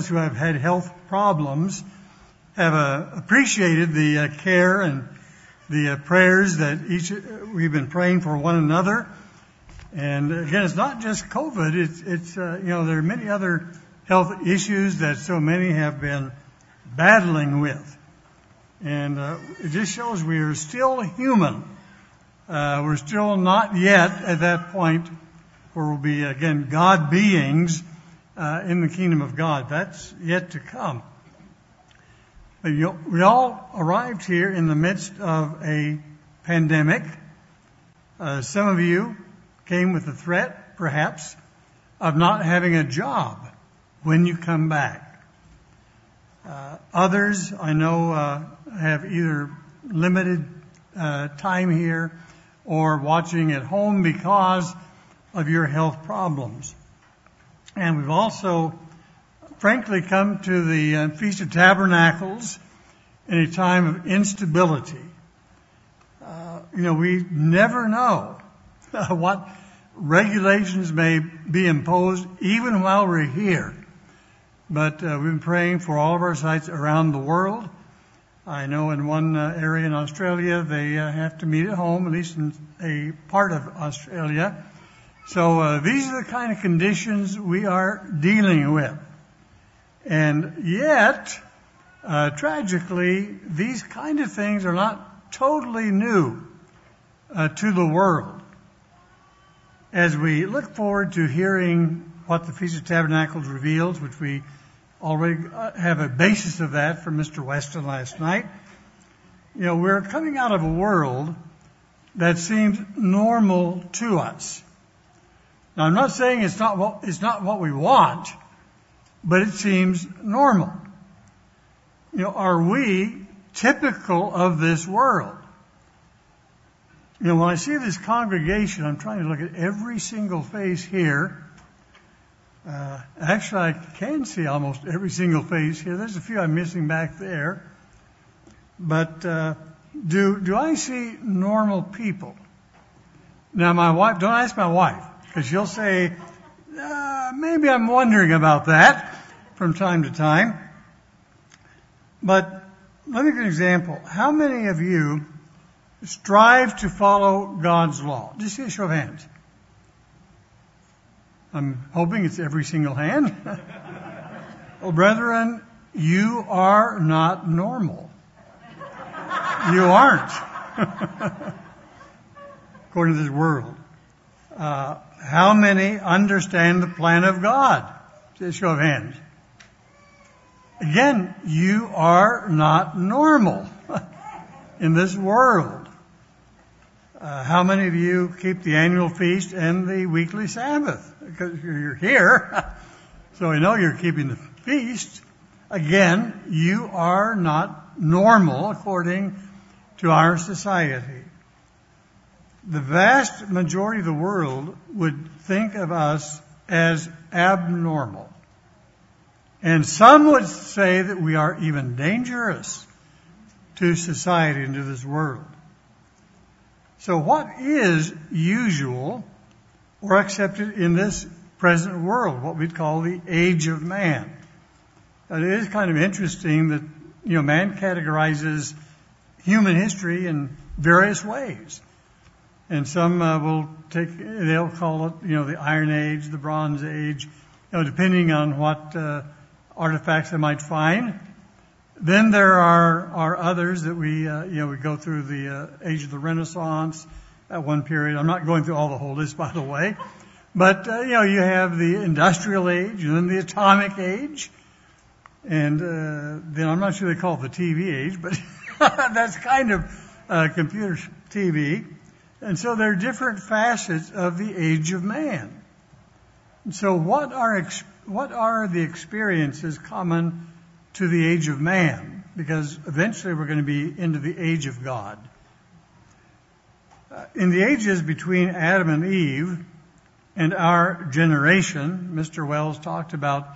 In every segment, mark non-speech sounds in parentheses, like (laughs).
us who have had health problems have uh, appreciated the uh, care and the uh, prayers that each we've been praying for one another. And again, it's not just COVID. It's it's uh, you know there are many other health issues that so many have been battling with, and uh, it just shows we are still human. Uh, we're still not yet at that point where we'll be again God beings uh, in the kingdom of God. That's yet to come. But we all arrived here in the midst of a pandemic. Uh, some of you came with the threat, perhaps, of not having a job when you come back. Uh, others, I know, uh, have either limited uh, time here or watching at home because of your health problems. And we've also frankly come to the uh, Feast of Tabernacles in a time of instability. Uh, you know, we never know (laughs) what regulations may be imposed even while we're here. But uh, we've been praying for all of our sites around the world. I know in one uh, area in Australia they uh, have to meet at home, at least in a part of Australia. So uh, these are the kind of conditions we are dealing with. And yet, uh, tragically, these kind of things are not totally new uh, to the world. As we look forward to hearing what the Feast of Tabernacles reveals, which we already have a basis of that from Mr. Weston last night, you know, we're coming out of a world that seems normal to us. Now, I'm not saying it's not what, it's not what we want but it seems normal. You know, are we typical of this world? You know, when I see this congregation, I'm trying to look at every single face here. Uh, actually, I can see almost every single face here. There's a few I'm missing back there. But uh, do do I see normal people? Now, my wife. Don't ask my wife because you'll say, uh, maybe I'm wondering about that from time to time. But let me give an example. How many of you strive to follow God's law? Just a show of hands. I'm hoping it's every single hand. (laughs) well, brethren, you are not normal. You aren't. (laughs) According to this world. Uh, how many understand the plan of God? Just show of hands. Again, you are not normal (laughs) in this world. Uh, how many of you keep the annual feast and the weekly Sabbath? Because you're here, (laughs) so I know you're keeping the feast. Again, you are not normal according to our society the vast majority of the world would think of us as abnormal. And some would say that we are even dangerous to society and to this world. So what is usual or accepted in this present world, what we'd call the age of man? It is kind of interesting that, you know, man categorizes human history in various ways. And some uh, will take, they'll call it, you know, the Iron Age, the Bronze Age, you know, depending on what uh, artifacts they might find. Then there are, are others that we, uh, you know, we go through the uh, age of the Renaissance at one period. I'm not going through all the whole list, (laughs) by the way. But, uh, you know, you have the industrial age and then the atomic age. And uh, then I'm not sure they call it the TV age, but (laughs) that's kind of computer TV. And so there are different facets of the age of man. So what are, what are the experiences common to the age of man? Because eventually we're going to be into the age of God. In the ages between Adam and Eve and our generation, Mr. Wells talked about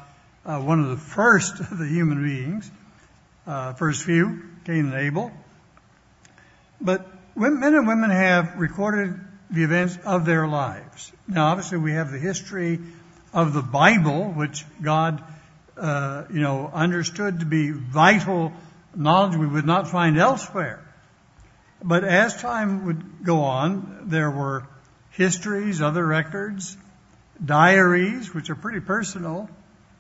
uh, one of the first (laughs) of the human beings, uh, first few, Cain and Abel. But men and women have recorded the events of their lives. Now, obviously, we have the history of the Bible, which God uh, you know, understood to be vital knowledge we would not find elsewhere. But as time would go on, there were histories, other records, diaries, which are pretty personal,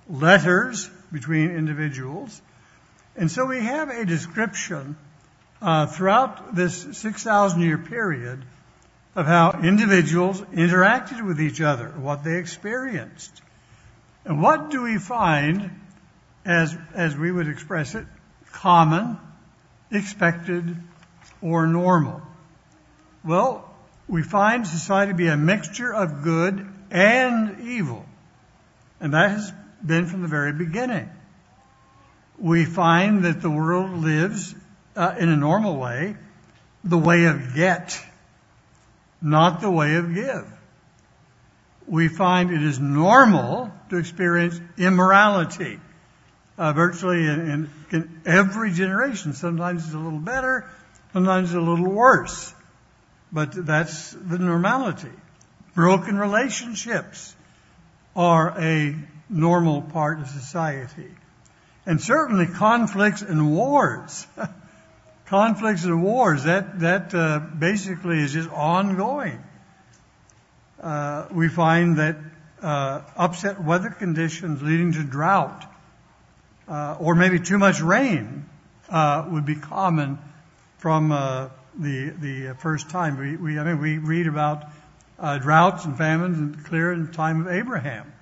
letters between individuals. And so we have a description throughout this 6,000 year period of how individuals interacted with each other, what they experienced. And what do we find as, as we would express it, common, expected, or normal? Well, we find society to be a mixture of good and evil. And that has been from the very beginning. We find that the world lives uh, in a normal way, the way of get, not the way of give. We find it is normal to experience immorality. Uh, virtually in, in, in every generation. Sometimes it's a little better, sometimes it's a little worse. But that's the normality. Broken relationships are a normal part of society. And certainly conflicts and wars. (laughs) conflicts and wars, that, that uh, basically is just ongoing. Uh, we find that uh, upset weather conditions leading to drought uh, or maybe too much rain uh, would be common from uh, the the first time. We, we I mean we read about uh, droughts and famines and clear in the time of Abraham,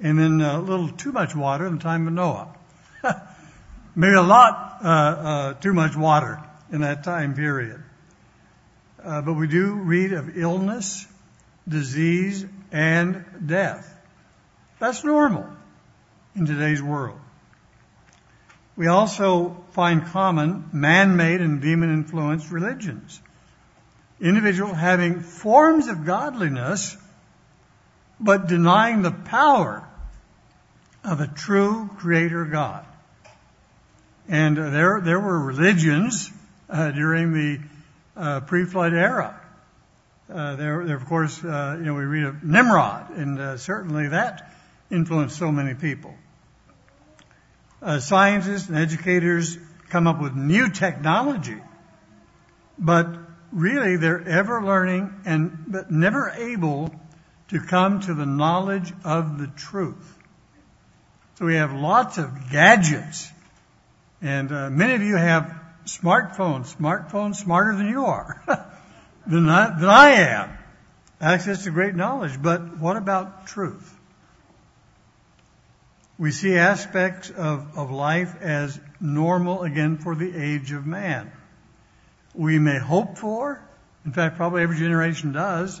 and then a little too much water in the time of Noah. (laughs) maybe a lot uh, uh, too much water in that time period. but we do read of illness, disease, and death. That's normal in today's world. We also find common man-made and demon-influenced religions. Individuals having forms of godliness, but denying the power of a true creator God. And there, there were religions uh, during the uh, pre-flood era. Uh, there, there, of course, you know, we read of Nimrod, and certainly that influenced so many people scientists and educators come up with new technology, but really they're ever learning and but never able to come to the knowledge of the truth. So we have lots of gadgets, and uh, many of you have smartphones, smartphones smarter than you are, (laughs) than, I, than I am. Access to great knowledge, but what about truth? We see aspects of, of life as normal again for the age of man. We may hope for, in fact, probably every generation does,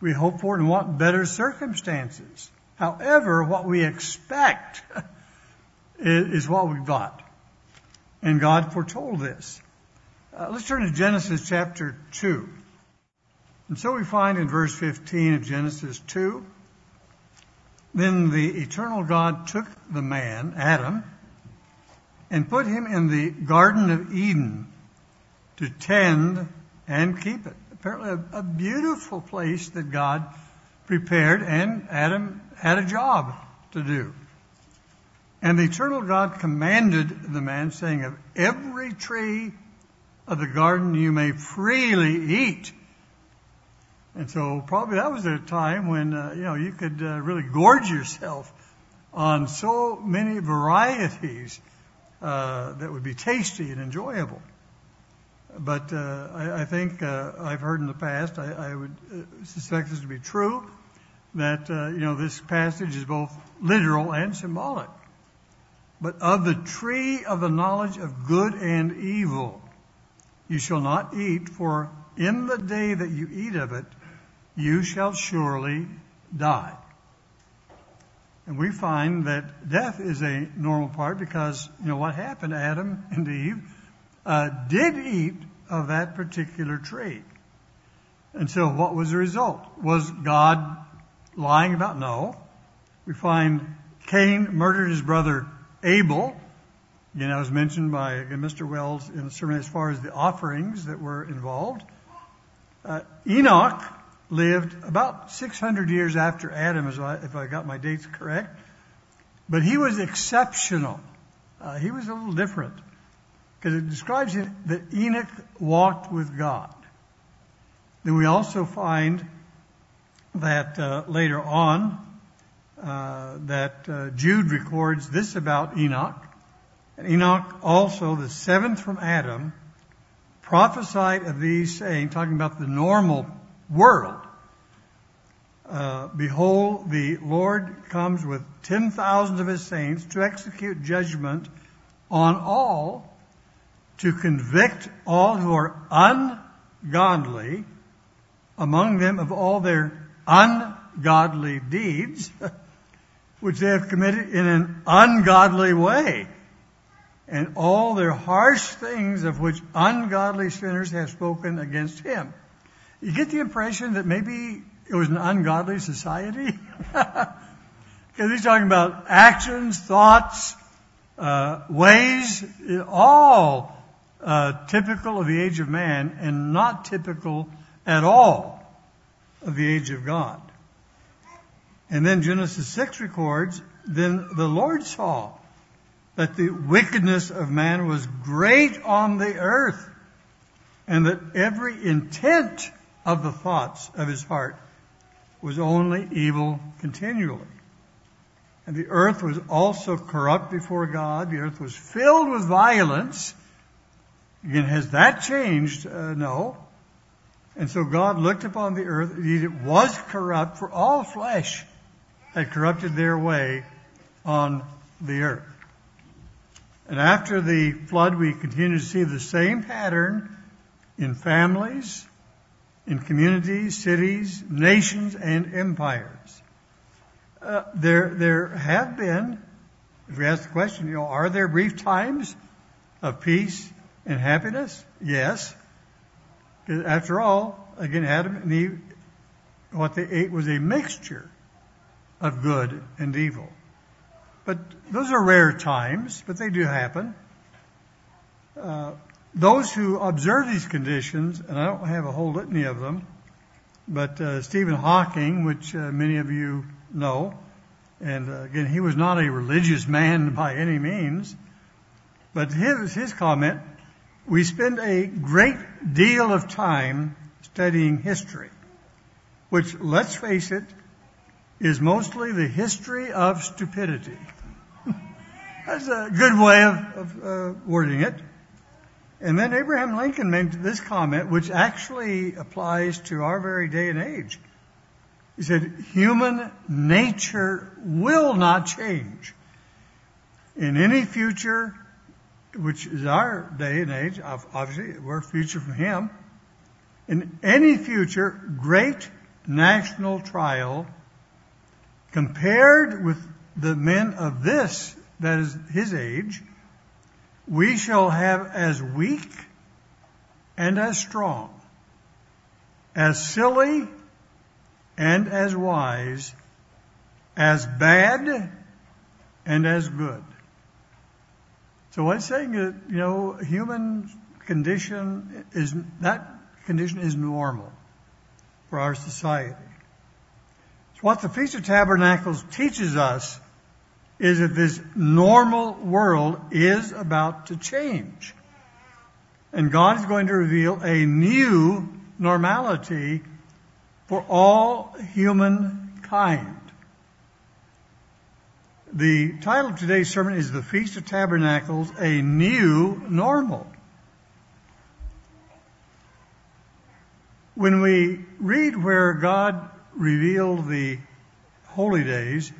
we hope for and want better circumstances. However, what we expect (laughs) is, is what we've got. And God foretold this. Uh, let's turn to Genesis chapter 2. And so we find in verse 15 of Genesis 2, then the eternal God took the man, Adam, and put him in the Garden of Eden to tend and keep it. Apparently, a, a beautiful place that God prepared, and Adam had a job to do. And the eternal God commanded the man, saying, Of every tree of the garden you may freely eat, and so probably that was a time when, uh, you know, you could uh, really gorge yourself on so many varieties uh, that would be tasty and enjoyable. But uh, I, I think uh, I've heard in the past, I, I would uh, suspect this to be true, that, you know, this passage is both literal and symbolic. But of the tree of the knowledge of good and evil, you shall not eat, for in the day that you eat of it, you shall surely die. And we find that death is a normal part because, you know, what happened? Adam and Eve uh, did eat of that particular tree. And so what was the result? Was God lying about? No. We find Cain murdered his brother Abel. Again, that was mentioned by Mr. Wells in the sermon as far as the offerings that were involved. Uh, Enoch lived about 600 years after Adam, if I got my dates correct. But he was exceptional. Uh, he was a little different because it describes that Enoch walked with God. Then we also find that uh, later on that uh, Jude records this about Enoch. Enoch, also the seventh from Adam, prophesied of these, saying, talking about the normal world. Uh, Behold, the Lord comes with ten thousands of his saints to execute judgment on all, to convict all who are ungodly, among them of all their ungodly deeds, (laughs) which they have committed in an ungodly way, and all their harsh things of which ungodly sinners have spoken against him. You get the impression that maybe it was an ungodly society? (laughs) Because he's talking about actions, thoughts, uh, ways, all uh, typical of the age of man and not typical at all of the age of God. And then Genesis 6 records, then the Lord saw that the wickedness of man was great on the earth and that every intent of the thoughts of his heart was only evil continually. And the earth was also corrupt before God. The earth was filled with violence. Again, has that changed? Uh, no. And so God looked upon the earth, indeed it was corrupt, for all flesh had corrupted their way on the earth. And after the flood, we continue to see the same pattern in families, in communities, cities, nations, and empires. Uh, there, there have been, if we ask the question, you know, are there brief times of peace and happiness? Yes. Because after all, again, Adam and Eve, what they ate was a mixture of good and evil. But those are rare times, but they do happen. Uh, those who observe these conditions, and I don't have a whole litany of them, but uh, Stephen Hawking, which uh, many of you know, and uh, again, he was not a religious man (laughs) by any means, but his, his comment we spend a great deal of time studying history, which, let's face it, is mostly the history of stupidity. (laughs) That's a good way of, of uh, wording it. And then Abraham Lincoln made this comment, which actually applies to our very day and age. He said, human nature will not change. In any future, which is our day and age, obviously, we're future from him. In any future great national trial, compared with the men of this, that is his age, we shall have as weak and as strong, as silly and as wise, as bad and as good. So it's saying is, you know, human condition is, that condition is normal for our society. What the Feast of Tabernacles teaches us is that this normal world is about to change. And God is going to reveal a new normality for all humankind. The title of today's sermon is The Feast of Tabernacles, a New Normal. When we read where God revealed the holy days,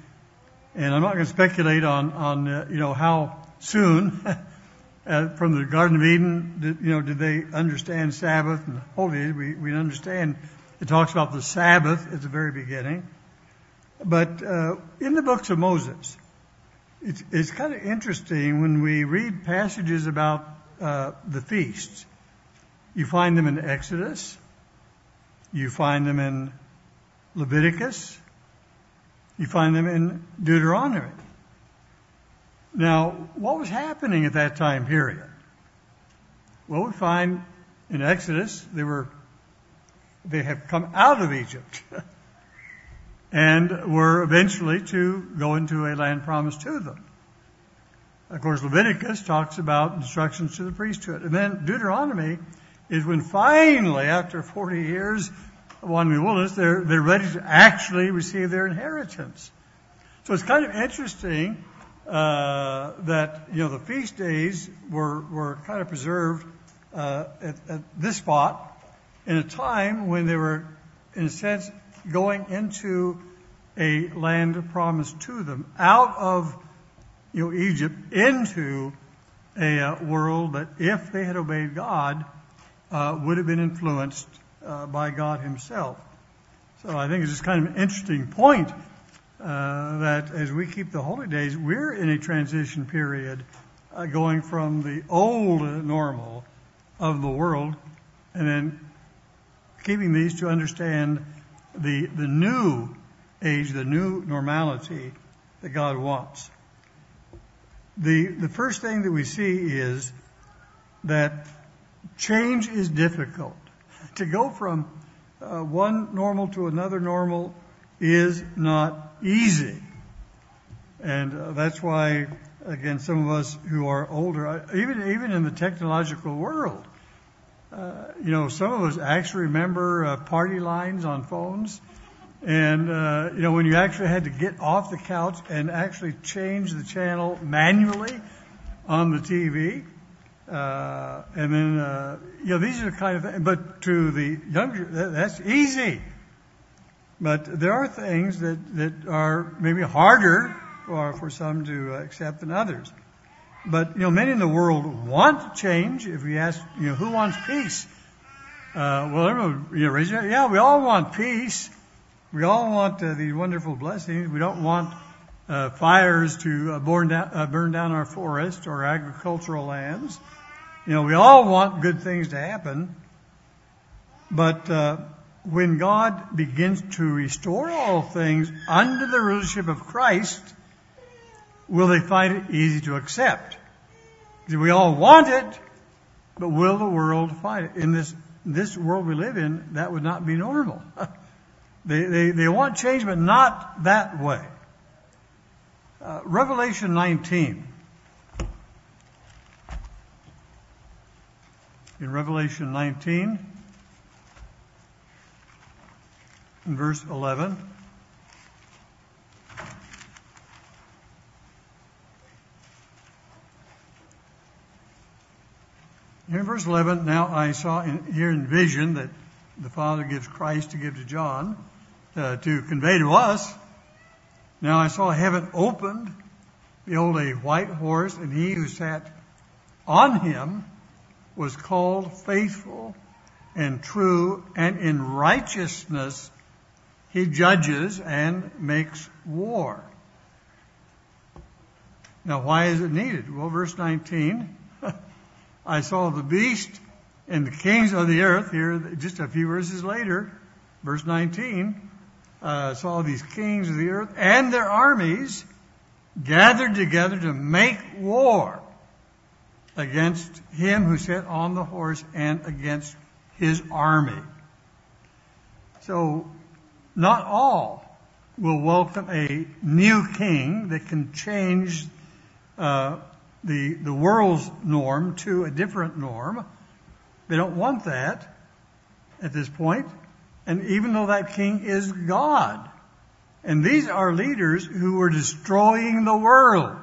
and I'm not going to speculate on, on uh, you know, how soon (laughs) uh, from the Garden of Eden, did, you know, did they understand Sabbath and holy days? We, we understand it talks about the Sabbath at the very beginning. But uh, in the books of Moses, it's, it's kind of interesting when we read passages about uh, the feasts. You find them in Exodus. You find them in Leviticus. You find them in Deuteronomy. Now, what was happening at that time period? Well, we find in Exodus they were they have come out of Egypt. (laughs) and were eventually to go into a land promised to them. Of course, Leviticus talks about instructions to the priesthood. And then Deuteronomy is when finally, after 40 years of wandering the wilderness, they're, they're ready to actually receive their inheritance. So it's kind of interesting uh, that you know the feast days were were kind of preserved uh, at, at this spot in a time when they were, in a sense, going into a land promised to them out of you know Egypt into a uh, world that, if they had obeyed God, uh, would have been influenced by God Himself. So I think it's just kind of an interesting point uh, that as we keep the holy days, we're in a transition period uh, going from the old normal of the world and then keeping these to understand the, the new age, the new normality that God wants. The, the first thing that we see is that change is difficult. To go from uh, one normal to another normal is not easy. And uh, that's why, again, some of us who are older, even, even in the technological world, uh, you know, some of us actually remember party lines on phones. And, you know, when you actually had to get off the couch and actually change the channel manually on the TV. Uh, and then, uh, you know, these are the kind of but to the younger, that's easy. But there are things that, that are maybe harder for, for some to accept than others. But, you know, many in the world want change. If we ask, you know, who wants peace? Uh, well, everyone, you know, raise your, yeah, we all want peace. We all want uh, these wonderful blessings. We don't want uh, fires to uh, burn, down, uh, burn down our forests or agricultural lands. You know, we all want good things to happen. But uh, when God begins to restore all things under the rulership of Christ, will they find it easy to accept? We all want it, but will the world find it? In this, this world we live in, that would not be normal. (laughs) they, they, they want change, but not that way. Uh, Revelation 19. In Revelation 19, in verse 11, Here in verse 11, now I saw in, here in vision that the Father gives Christ to give to John uh, to convey to us. Now I saw heaven opened, behold a white horse, and he who sat on him was called faithful and true, and in righteousness he judges and makes war. Now why is it needed? Well, verse 19, (laughs) I saw the beast and the kings of the earth here just a few verses later, verse 19, uh, saw these kings of the earth and their armies gathered together to make war against him who sat on the horse and against his army. So, not all will welcome a new king that can change uh, the, the world's norm to a different norm. They don't want that at this point. And even though that king is God. And these are leaders who are destroying the world.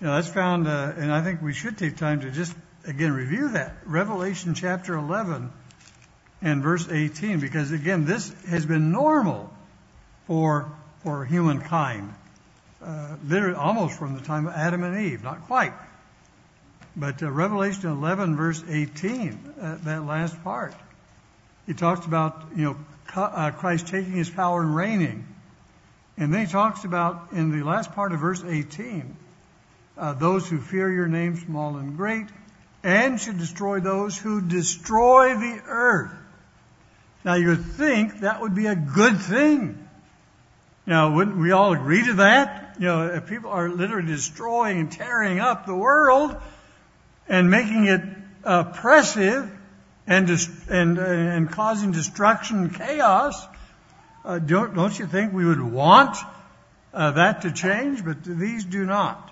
You know, that's found, uh, and I think we should take time to just, again, review that. Revelation chapter 11 and verse 18, because again, this has been normal for, for humankind uh, literally almost from the time of Adam and Eve, not quite. But uh, Revelation 11, verse 18, uh, that last part, he talks about you know uh, Christ taking his power and reigning, and then he talks about in the last part of verse 18, uh, those who fear your name, small and great, and should destroy those who destroy the earth. Now you would think that would be a good thing. Now, wouldn't we all agree to that? you know, if people are literally destroying and tearing up the world and making it oppressive and, and, and causing destruction and chaos, Uh, don't, don't you think we would want uh, that to change? But these do not.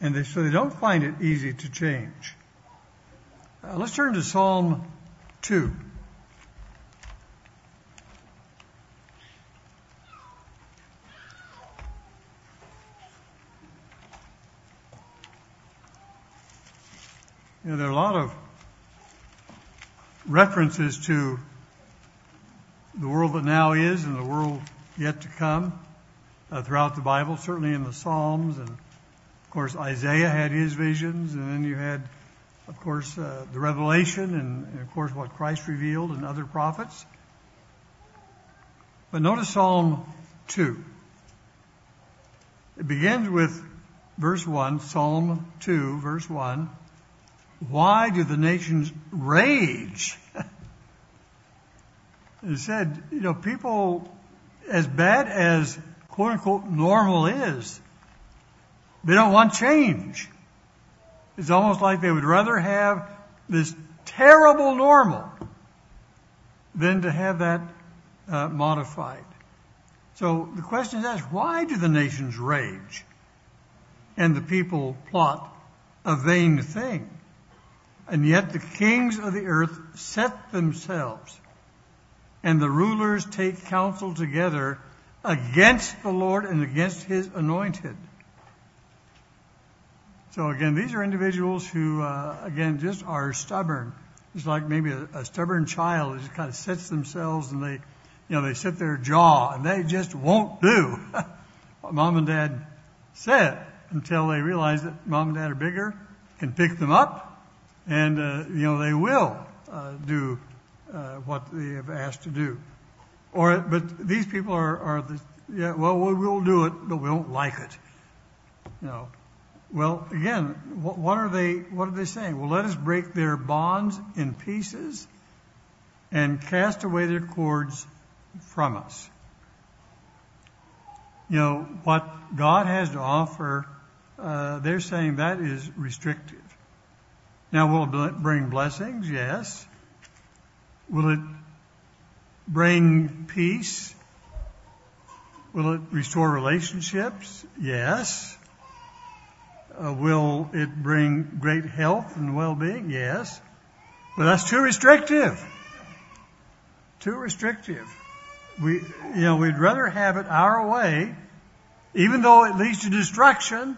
And they, so they don't find it easy to change. Uh, let's turn to Psalm 2. You know, there are a lot of references to the world that now is and the world yet to come uh, throughout the Bible, certainly in the Psalms. And of course, Isaiah had his visions, and then you had, of course, uh, the Revelation, and, and, of course, what Christ revealed and other prophets. But notice Psalm 2. It begins with verse 1, Psalm 2, verse 1. Why do the nations rage? it said, you know, people, as bad as quote unquote normal is, they don't want change. It's almost like they would rather have this terrible normal than to have that uh, modified. So the question is asked, why do the nations rage and the people plot a vain thing? And yet the kings of the earth set themselves, and the rulers take counsel together against the Lord and against his anointed. So again, these are individuals who, uh, again, just are stubborn. It's like maybe a, a stubborn child that just kind of sets themselves and they, you know, they set their jaw and they just won't do (laughs) what mom and dad said until they realize that mom and dad are bigger, can pick them up, and uh, you know they will uh, do uh, what they have asked to do. But these people are, well, we will do it, but we don't like it. You know. Well, again, what, are they? What are they saying? Well, let us break their bonds in pieces and cast away their cords from us. You know what God has to offer. They're saying that is restrictive. Now, will it bring blessings? Yes. Will it bring peace? Will it restore relationships? Yes. Uh, will it bring great health and well-being? Yes. But that's too restrictive. Too restrictive. We, you know, we'd rather have it our way, even though it leads to destruction,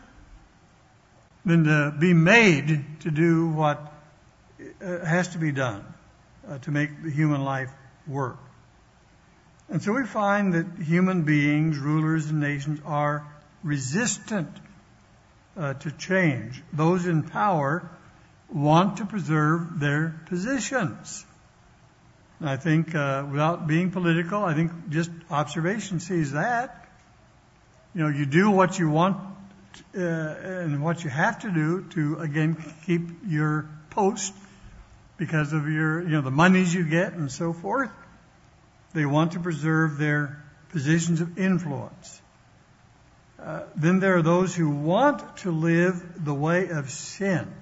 than to be made to do what uh, has to be done uh, to make the human life work. And so we find that human beings, rulers and nations are resistant uh, to change. Those in power want to preserve their positions. And I think, uh, without being political, I think just observation sees that. You know, you do what you want and what you have to do to again keep your post because of your you know the monies you get and so forth. They want to preserve their positions of influence. Uh, then there are those who want to live the way of sin.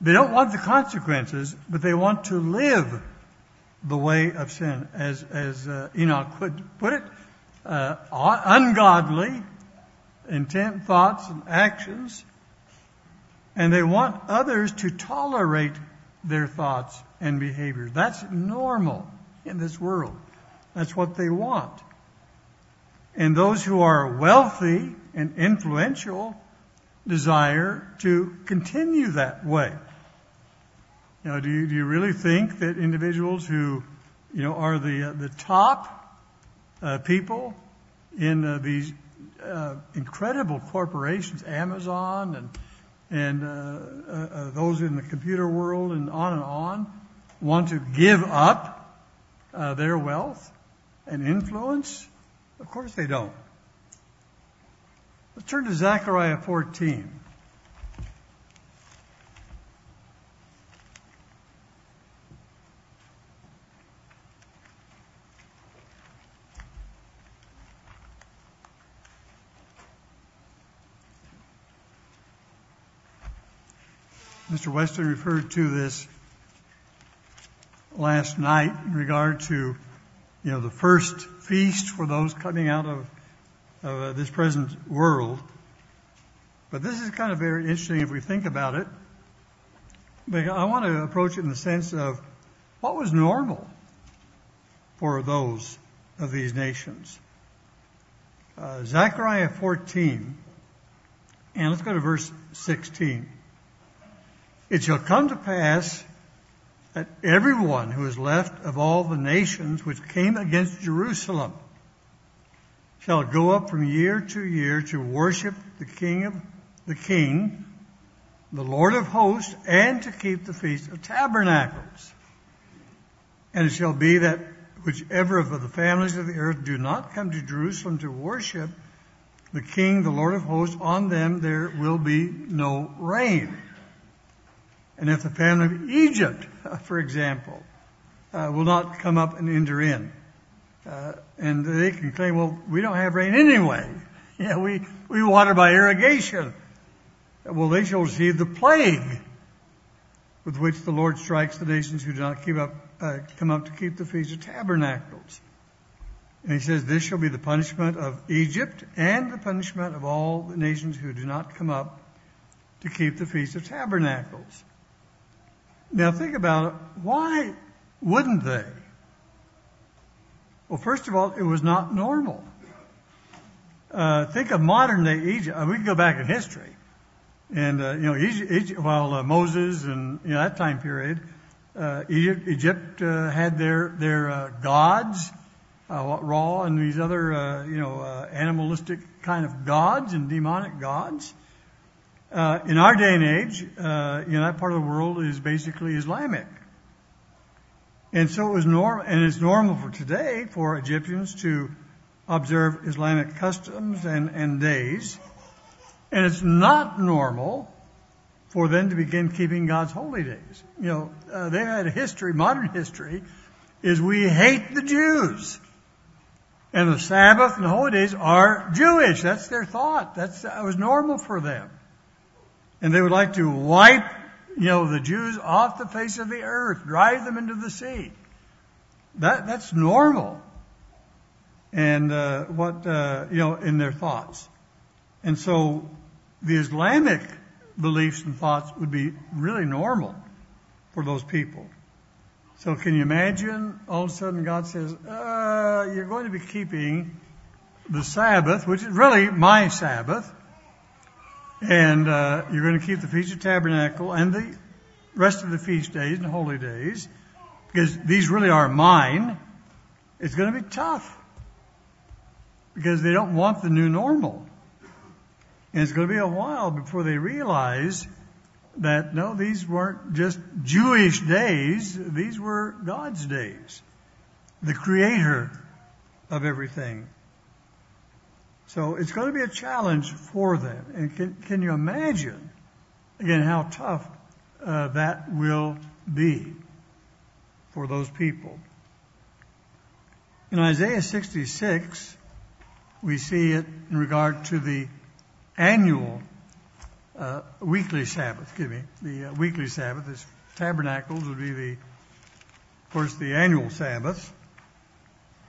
They don't want the consequences, but they want to live the way of sin, as as uh, Enoch put it, uh, ungodly intent, thoughts, and actions, and they want others to tolerate their thoughts and behavior. That's normal in this world. That's what they want. And those who are wealthy and influential desire to continue that way. Know, do you, do you really think that individuals who, you know, are the uh, the top uh, people in uh, these incredible corporations, Amazon and uh, uh, uh, those in the computer world and on and on, want to give up uh, their wealth and influence? Of course they don't. Let's turn to Zechariah 14. Mr. Weston referred to this last night in regard to you know, the first feast for those coming out of, uh, this present world. But this is kind of very interesting if we think about it. But I want to approach it in the sense of what was normal for those of these nations. Uh, Zechariah 14, and let's go to verse 16. It shall come to pass that everyone who is left of all the nations which came against Jerusalem shall go up from year to year to worship the King of the King, the Lord of hosts, and to keep the Feast of Tabernacles. And it shall be that whichever of the families of the earth do not come to Jerusalem to worship the King, the Lord of hosts, on them there will be no rain. And if the family of Egypt, (laughs) for example, uh, will not come up and enter in, uh, and they can claim, well, we don't have rain anyway. (laughs) Yeah, we, we water by irrigation. Well, they shall receive the plague with which the Lord strikes the nations who do not keep up, uh, come up to keep the Feast of Tabernacles. And he says, this shall be the punishment of Egypt and the punishment of all the nations who do not come up to keep the Feast of Tabernacles. Now think about it. Why wouldn't they? Well, first of all, it was not normal. Uh, think of modern day Egypt. Uh, we can go back in history. And, uh, you know, Egypt, Egypt while uh, Moses and, you know, that time period, uh, Egypt, Egypt uh, had their, their gods, Ra and these other, uh, you know, animalistic kind of gods and demonic gods. Uh, in our day and age, uh, you know, that part of the world is basically Islamic. And so it was normal, and it's normal for today for Egyptians to observe Islamic customs and, and days. And it's not normal for them to begin keeping God's holy days. You know, uh, they had a history, modern history, is we hate the Jews. And the Sabbath and the holy days are Jewish. That's their thought. That's, that was normal for them. And they would like to wipe, you know, the Jews off the face of the earth, drive them into the sea. That, that's normal. And, uh, what, uh, you know, in their thoughts. And so the Islamic beliefs and thoughts would be really normal for those people. So can you imagine all of a sudden God says, uh, you're going to be keeping the Sabbath, which is really my Sabbath, and uh, you're going to keep the Feast of Tabernacle and the rest of the feast days and holy days, because these really are mine. It's going to be tough because they don't want the new normal. And it's going to be a while before they realize that no, these weren't just Jewish days, these were God's days. The creator of everything. So it's going to be a challenge for them. And can, can you imagine, again, how tough uh, that will be for those people? In Isaiah 66, we see it in regard to the annual uh, weekly Sabbath, excuse me, the uh, weekly Sabbath. This tabernacles would be the, of course, the annual Sabbath.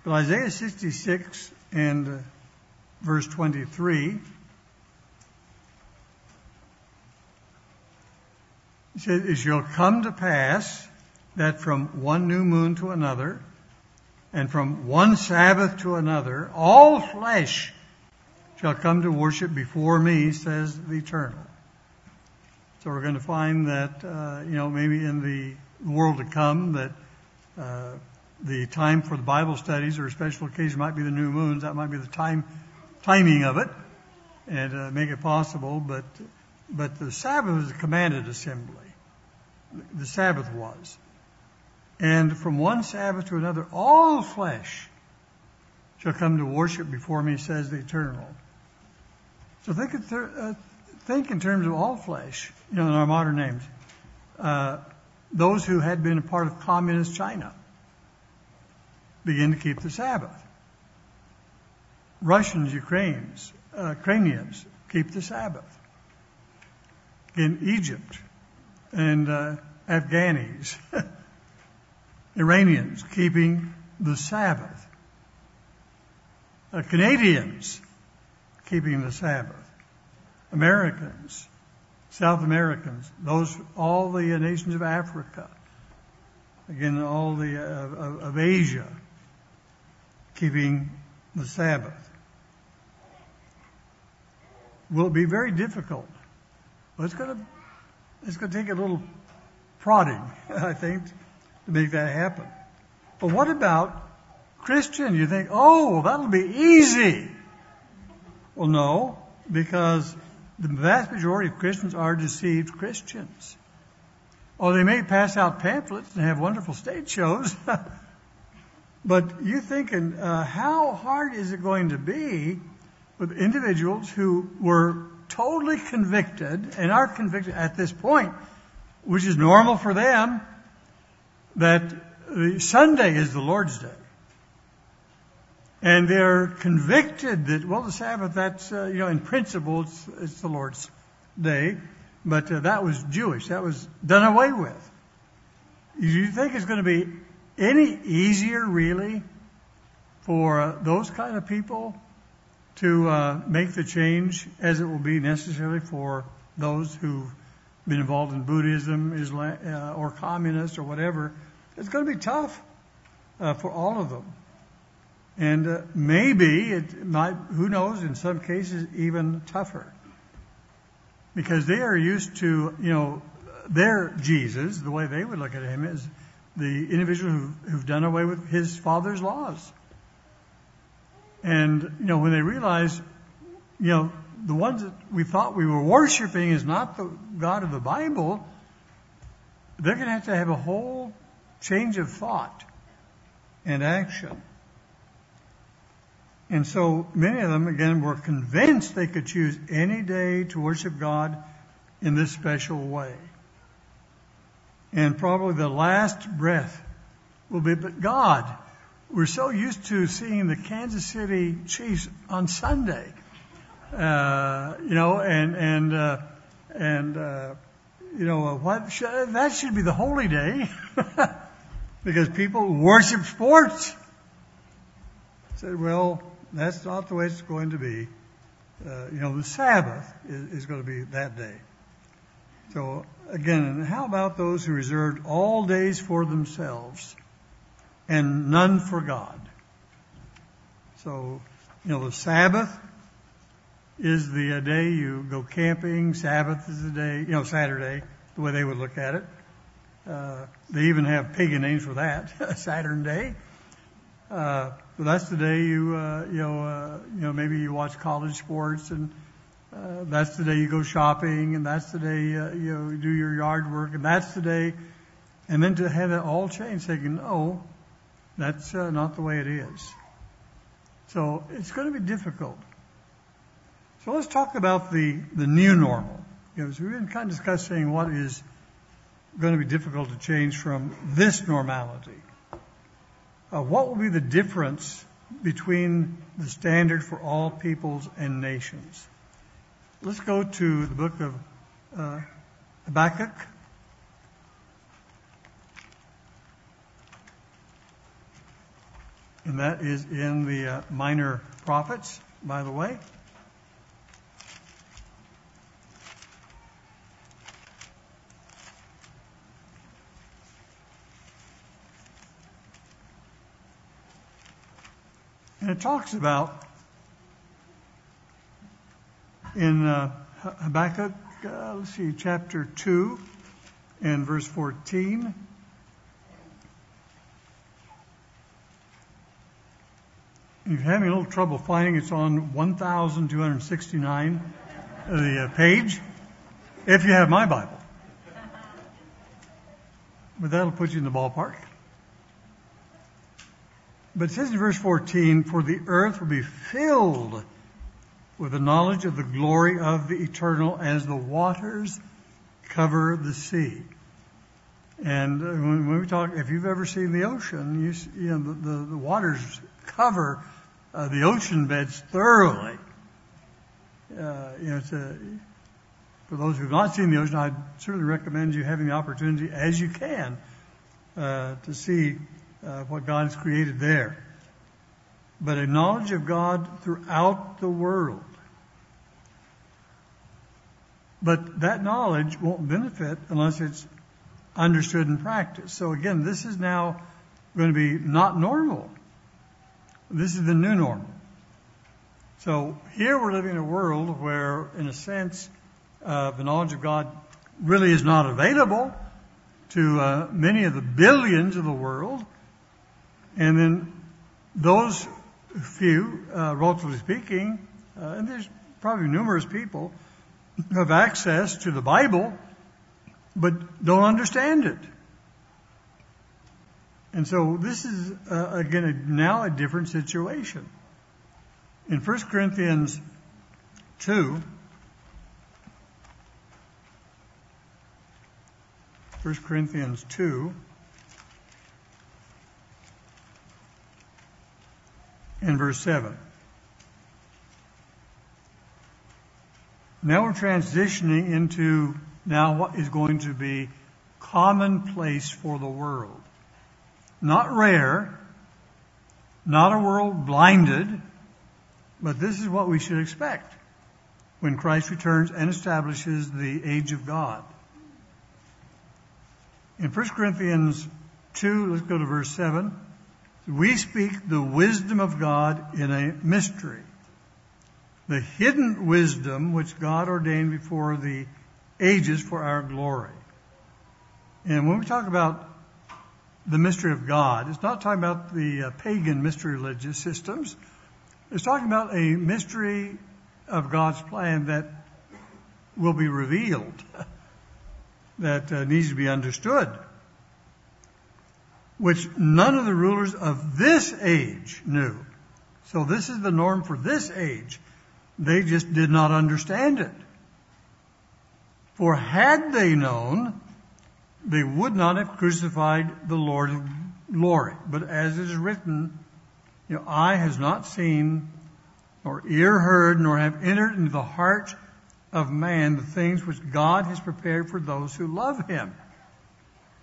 But Isaiah 66 and uh, verse 23, it says, It shall come to pass that from one new moon to another, and from one Sabbath to another, all flesh shall come to worship before me, says the Eternal. So we're going to find that, uh, you know, maybe in the world to come, that uh, the time for the Bible studies or special occasion might be the new moons. That might be the time timing of it, and uh, make it possible. But but the Sabbath was a commanded assembly. The Sabbath was, and from one Sabbath to another, all flesh shall come to worship before me, says the Eternal. So think, uh, think in terms of all flesh, you know, in our modern names. Uh, those who had been a part of communist China begin to keep the Sabbath. Russians, Ukrainians, uh, Ukrainians keep the Sabbath. In Egypt and uh, Afghanis, (laughs) Iranians keeping the Sabbath. Uh, Canadians keeping the Sabbath. Americans, South Americans, those, all the nations of Africa, again, all the, of Asia, keeping the Sabbath. Will be very difficult? It's going to, it's going to take a little prodding, (laughs) I think, to make that happen. But what about Christian? You think, oh, well, that'll be easy. Well, no, because the vast majority of Christians are deceived Christians. Or they may pass out pamphlets and have wonderful stage shows. (laughs) but you're thinking, uh, how hard is it going to be with individuals who were totally convicted and are convicted at this point, which is normal for them, that Sunday is the Lord's day. And they're convicted that, well, the Sabbath, that's, uh, you know, in principle, it's, it's the Lord's day. But uh, that was Jewish. That was done away with. Do you think it's going to be any easier, really, for uh, those kind of people to uh, make the change as it will be necessarily for those who've been involved in Buddhism, uh, or communist or whatever? It's going to be tough uh, for all of them. And maybe it might, who knows, in some cases even tougher. Because they are used to, you know, their Jesus, the way they would look at him is the individual who, who've done away with his father's laws. And, you know, when they realize, you know, the ones that we thought we were worshiping is not the God of the Bible, they're going to have to have a whole change of thought and action. And so many of them, again, were convinced they could choose any day to worship God in this special way. And probably the last breath will be, but God, we're so used to seeing the Kansas City Chiefs on Sunday, uh, you know, and, and, uh, and, uh, you know, what, should, that should be the holy day (laughs) because people worship sports. I said, well, that's not the way it's going to be. Uh, you know, the Sabbath is, is going to be that day. So again, how about those who reserved all days for themselves and none for God? So, you know, the Sabbath is the day you go camping. Sabbath is the day, you know, Saturday, the way they would look at it. Uh, they even have pagan names for that, (laughs) Saturn Day. Uh, but that's the day you, uh, you know, uh, you know, maybe you watch college sports and, uh, that's the day you go shopping and that's the day, uh, you know, you do your yard work and that's the day. And then to have it all change, thinking, no, that's uh, not the way it is. So it's going to be difficult. So let's talk about the, the new normal. You know, so we've been kind of discussing what is going to be difficult to change from this normality uh, what will be the difference between the standard for all peoples and nations? Let's go to the book of uh, Habakkuk. And that is in the uh, Minor Prophets, by the way. And it talks about in uh, Habakkuk, uh, let's see, chapter 2 and verse 14. You're having a little trouble finding, it's on 1269, the uh, page, if you have my Bible. But that'll put you in the ballpark. But it says in verse 14, For the earth will be filled with the knowledge of the glory of the eternal as the waters cover the sea. And uh, when, we talk, if you've ever seen the ocean, you, you know, the, the, the waters cover the ocean beds thoroughly. Uh, for those who have not seen the ocean, I'd certainly recommend you having the opportunity, as you can, uh, to see uh, what God has created there, but a knowledge of God throughout the world. But that knowledge won't benefit unless it's understood and practiced. So again, this is now going to be not normal. This is the new normal. So here we're living in a world where, in a sense, uh, the knowledge of God really is not available to uh, many of the billions of the world. And then those few, uh, relatively speaking, uh, and there's probably numerous people have access to the Bible, but don't understand it. And so this is, uh, again, now a different situation. In 1 Corinthians 2, 1 Corinthians 2, and verse 7. Now we're transitioning into now what is going to be commonplace for the world. Not rare, not a world blinded, but this is what we should expect when Christ returns and establishes the age of God. In 1 Corinthians 2, let's go to verse 7. We speak the wisdom of God in a mystery. The hidden wisdom which God ordained before the ages for our glory. And when we talk about the mystery of God, it's not talking about the uh, pagan mystery religious systems. It's talking about a mystery of God's plan that will be revealed, (laughs) that uh, needs to be understood, which none of the rulers of this age knew. So this is the norm for this age. They just did not understand it. For had they known, they would not have crucified the Lord of glory. But as it is written, you know, eye has not seen, nor ear heard, nor have entered into the heart of man the things which God has prepared for those who love him.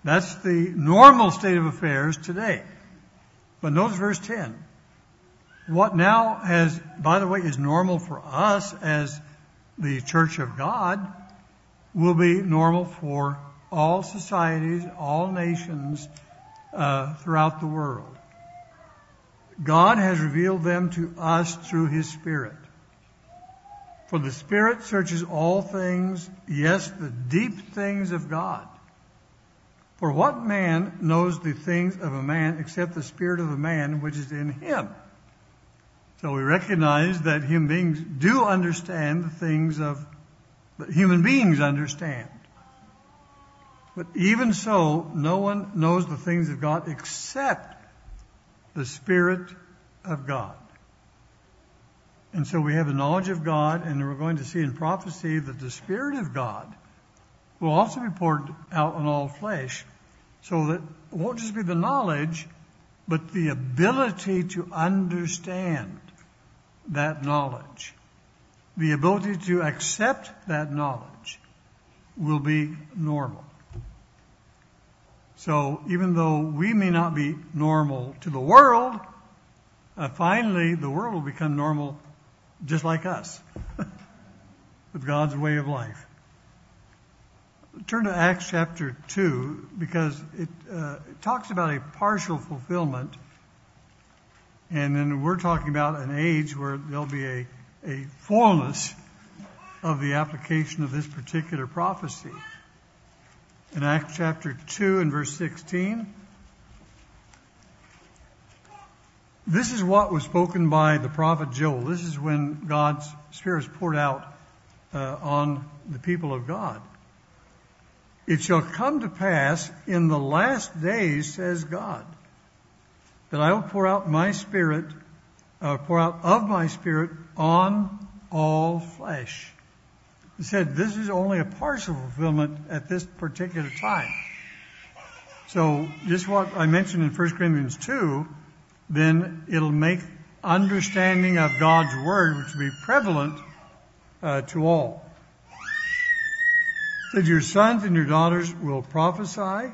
That's the normal state of affairs today. But notice verse 10. What now has, by the way, is normal for us as the church of God will be normal for all societies, all nations uh, throughout the world. God has revealed them to us through His Spirit. For the Spirit searches all things, yes, the deep things of God. For what man knows the things of a man except the Spirit of a man which is in him? So we recognize that human beings do understand the things of that human beings understand. But even so, no one knows the things of God except the Spirit of God. And so we have the knowledge of God, and we're going to see in prophecy that the Spirit of God will also be poured out on all flesh, so that it won't just be the knowledge, but the ability to understand that knowledge the ability to accept that knowledge will be normal. So even though we may not be normal to the world, uh, finally the world will become normal just like us (laughs) with God's way of life. Turn to Acts chapter 2 because it, uh, it talks about a partial fulfillment. And then we're talking about an age where there'll be a a fullness of the application of this particular prophecy. In Acts chapter 2 and verse 16, this is what was spoken by the prophet Joel. This is when God's Spirit is poured out uh, on the people of God. It shall come to pass in the last days, says God, that I will pour out my Spirit uh, pour out of my spirit on all flesh. Said this is only a partial fulfillment at this particular time. So just what I mentioned in 1 Corinthians 2, then it'll make understanding of God's word, which will be prevalent uh, to all. Said your sons and your daughters will prophesy,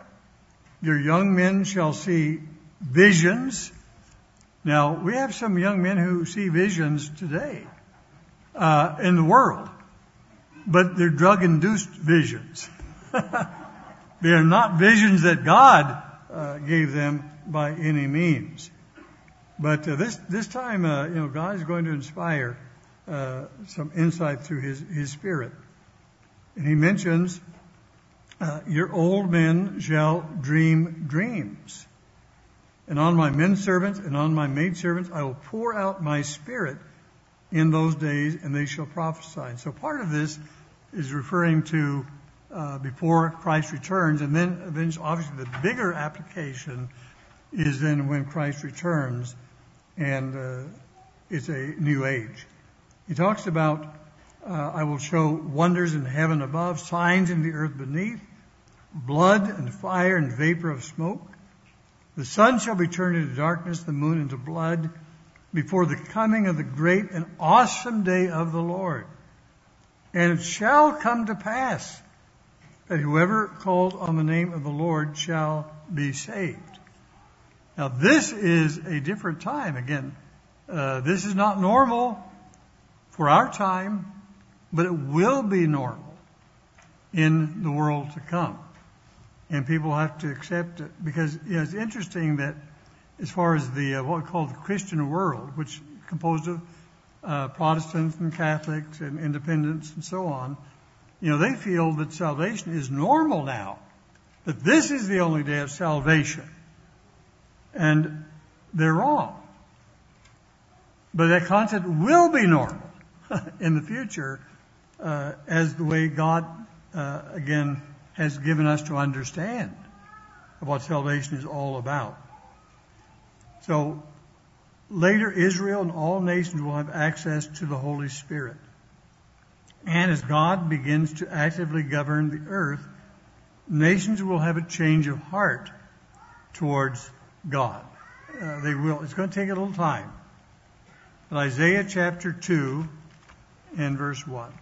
your young men shall see visions. Now, we have some young men who see visions today uh, in the world, but they're drug induced visions. (laughs) they are not visions that God uh, gave them by any means. But uh, this this time, uh, you know, God is going to inspire uh, some insight through His His Spirit, and He mentions, uh, "Your old men shall dream dreams, and on my men servants and on my maid servants I will pour out my Spirit in those days, and they shall prophesy." So part of this is referring to uh, before Christ returns, and then obviously, the bigger application is then when Christ returns and uh, it's a new age. He talks about, uh, I will show wonders in heaven above, signs in the earth beneath, blood and fire and vapor of smoke. The sun shall be turned into darkness, the moon into blood, before the coming of the great and awesome day of the Lord. And it shall come to pass that whoever calls on the name of the Lord shall be saved. Now, this is a different time. Again, uh, this is not normal for our time, but it will be normal in the world to come. And people have to accept it because you know, it's interesting that as far as the uh, what we call the Christian world, which is composed of Protestants and Catholics and independents and so on, you know, they feel that salvation is normal now. That this is the only day of salvation. And they're wrong. But that concept will be normal (laughs) in the future uh, as the way God, uh, again, has given us to understand what salvation is all about. So later Israel and all nations will have access to the Holy Spirit. And as God begins to actively govern the earth, nations will have a change of heart towards God. Uh, they will. It's going to take a little time. But Isaiah chapter 2 and verse 1.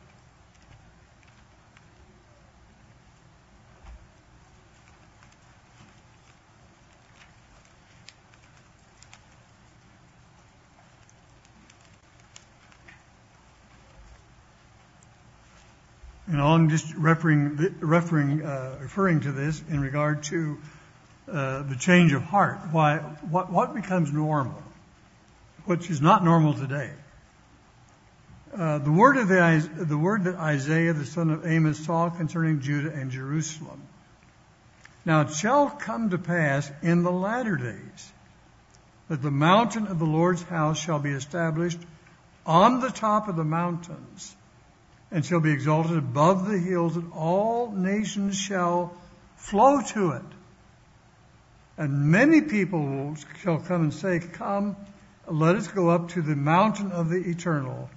And I'm just uh, referring to this in regard to uh, the change of heart. What, becomes normal, which is not normal today? Uh, the word of the, the word that Isaiah the son of Amos saw concerning Judah and Jerusalem. Now it shall come to pass in the latter days that the mountain of the Lord's house shall be established on the top of the mountains and shall be exalted above the hills, and all nations shall flow to it. And many people shall come and say, Come, let us go up to the mountain of the eternal,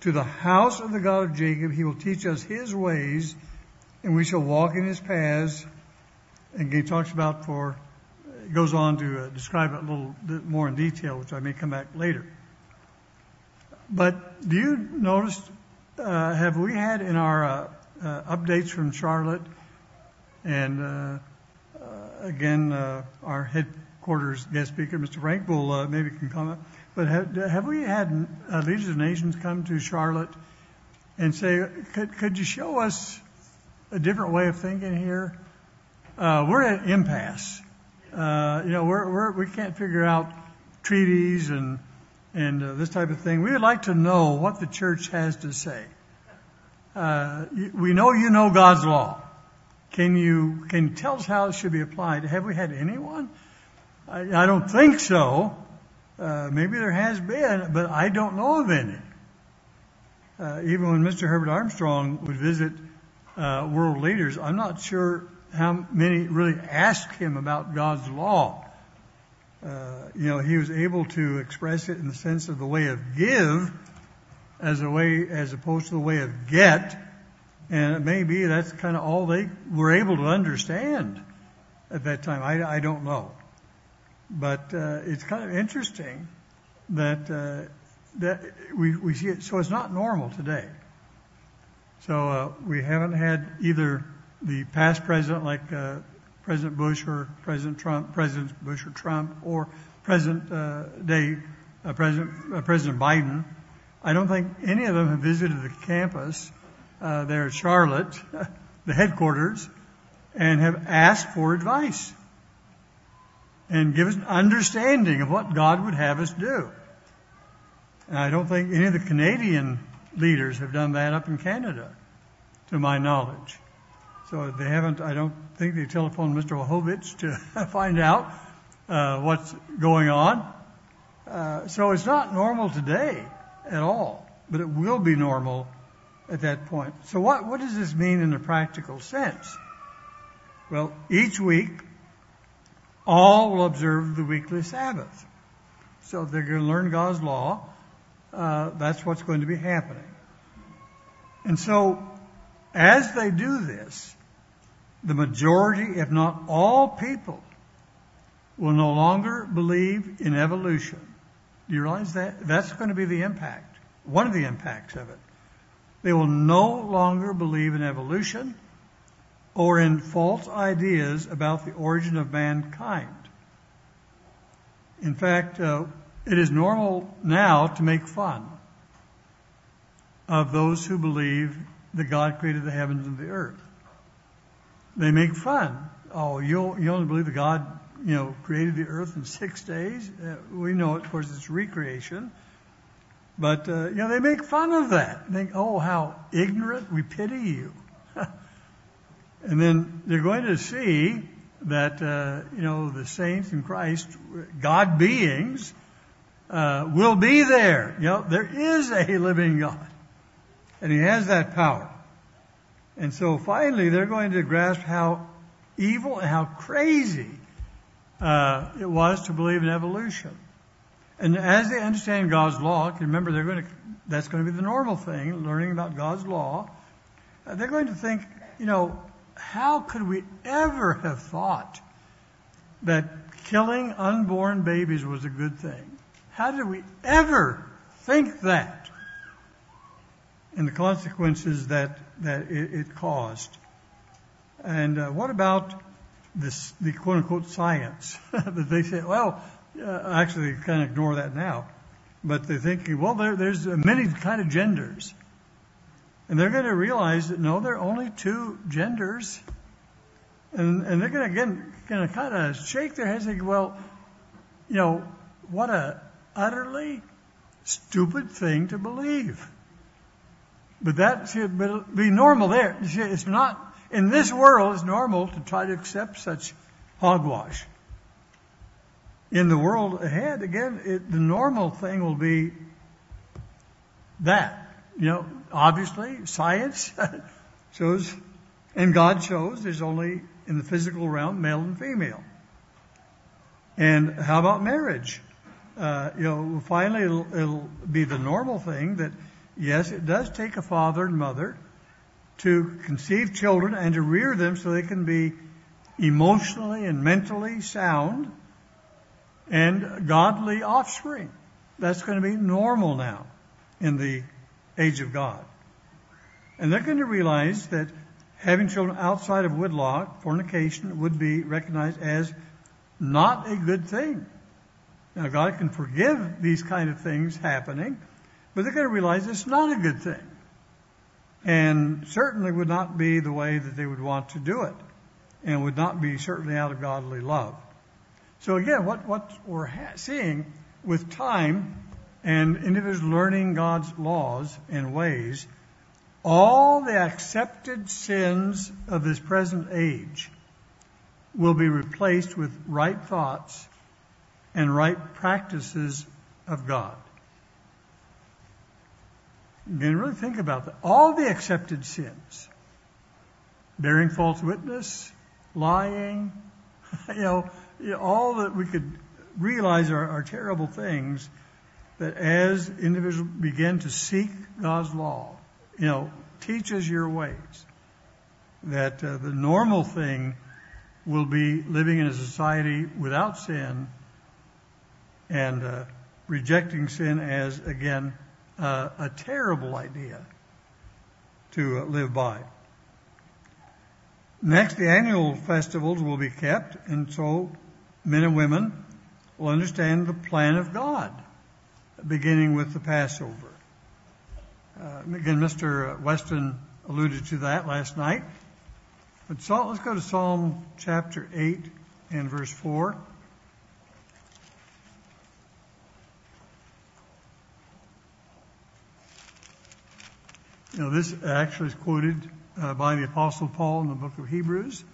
to the house of the God of Jacob. He will teach us his ways, and we shall walk in his paths. And he talks about for, goes on to uh, describe it a little bit more in detail, which I may come back later. But do you notice, have we had in our uh, uh updates from Charlotte and uh, again, uh, our headquarters guest speaker, Mr. Frank, will uh, maybe can comment. But have, have we had uh, leaders of nations come to Charlotte and say, could, you show us a different way of thinking here? Uh, we're at impasse. Uh, you know, we can't figure out treaties and and uh, this type of thing. We would like to know what the church has to say. Uh, we know you know God's law. Can you, can you tell us how it should be applied? Have we had anyone? I, I don't think so. Uh, maybe there has been, but I don't know of any. Uh, even when Mr. Herbert Armstrong would visit uh, world leaders, I'm not sure how many really asked him about God's law. Uh, you know, he was able to express it in the sense of the way of give as a way, as opposed to the way of get and it may be that's kind of all they were able to understand at that time. I, I don't know. But uh, it's kind of interesting that uh, that we, we see it. So it's not normal today. So uh, we haven't had either the past president like uh, President Bush or President Trump, President Bush or Trump, or President uh, Day, uh, President uh, President Biden. I don't think any of them have visited the campus uh, there at Charlotte, (laughs) the headquarters, and have asked for advice and give us an understanding of what God would have us do. And I don't think any of the Canadian leaders have done that up in Canada, to my knowledge. So they haven't, I don't think they telephoned Mr. Wachowicz to (laughs) find out uh, what's going on. Uh, so it's not normal today at all, but it will be normal at that point. So what, what does this mean in a practical sense? Well, each week, all will observe the weekly Sabbath. So they're going to learn God's law. Uh, that's what's going to be happening. And so, as they do this, the majority, if not all people, will no longer believe in evolution. Do you realize that? That's going to be the impact, one of the impacts of it. They will no longer believe in evolution or in false ideas about the origin of mankind. In fact, uh, it is normal now to make fun of those who believe that God created the heavens and the earth. They make fun. Oh, you only believe that God, you know, created the earth in six days. Uh, we know, of course, it's recreation. But uh, you know, they make fun of that. They think, oh, how ignorant! We pity you. (laughs) and then they're going to see that uh, you know the saints in Christ, God beings, uh, will be there. You know, there is a living God. And he has that power. And so finally, they're going to grasp how evil and how crazy uh, it was to believe in evolution. And as they understand God's law, remember they're going to, that's going to be the normal thing, learning about God's law. Uh, they're going to think, you know, how could we ever have thought that killing unborn babies was a good thing? How did we ever think that? and the consequences that, that it, caused. And uh, what about the quote unquote science (laughs) that they say, well, uh, actually they kind of ignore that now, but they're thinking, well, there's many kind of genders. And they're going to realize that no, there are only two genders. And, they're going to, again, kind of shake their heads and think, well, you know, what a utterly stupid thing to believe. But that should be normal there. It's not, in this world, it's normal to try to accept such hogwash. In the world ahead, again, it, the normal thing will be that. You know, obviously, science (laughs) shows, and God shows, there's only in the physical realm male and female. And how about marriage? Uh, you know, finally it'll, it'll be the normal thing that yes, it does take a father and mother to conceive children and to rear them so they can be emotionally and mentally sound and godly offspring. That's going to be normal now in the age of God. And they're going to realize that having children outside of wedlock, fornication, would be recognized as not a good thing. Now, God can forgive these kind of things happening, but they're going to realize it's not a good thing. And certainly would not be the way that they would want to do it. And would not be certainly out of godly love. So again, what, what we're ha- seeing with time and individuals learning God's laws and ways, all the accepted sins of this present age will be replaced with right thoughts and right practices of God. Again, really think about that. All the accepted sins, bearing false witness, lying, (laughs) you know, all that we could realize are, are terrible things that as individuals begin to seek God's law, you know, teaches your ways, that uh, the normal thing will be living in a society without sin and uh, rejecting sin as, again, uh, a terrible idea to uh, live by. Next, the annual festivals will be kept, and so men and women will understand the plan of God, beginning with the Passover. Uh, again, Mr. Weston alluded to that last night. But so, let's go to Psalm chapter 8 and verse 4. Know, this actually is quoted uh, by the Apostle Paul in the book of Hebrews.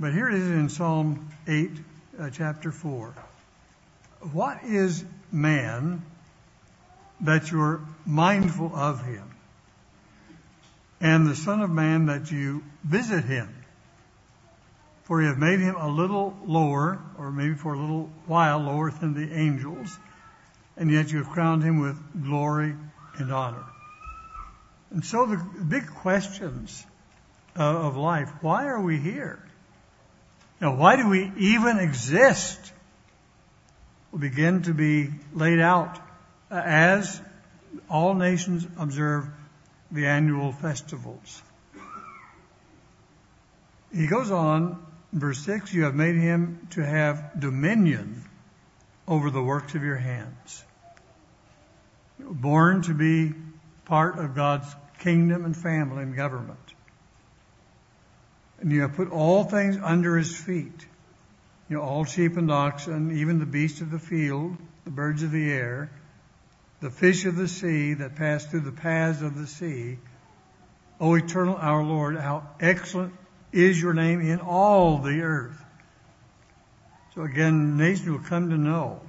But here it is in Psalm 8, uh, chapter 4. What is man that you're mindful of him? And the Son of Man that you visit him? For you have made him a little lower, or maybe for a little while lower than the angels, and yet you have crowned him with glory and honor. And so the big questions uh, of life, why are we here? Know, why do we even exist? Will begin to be laid out uh, as all nations observe the annual festivals. He goes on, verse 6, you have made him to have dominion over the works of your hands. Born to be part of God's kingdom and family and government. And you have put all things under his feet. You know, all sheep and oxen, even the beasts of the field, the birds of the air, the fish of the sea that pass through the paths of the sea. O eternal our Lord, how excellent is your name in all the earth. So again, nations will come to know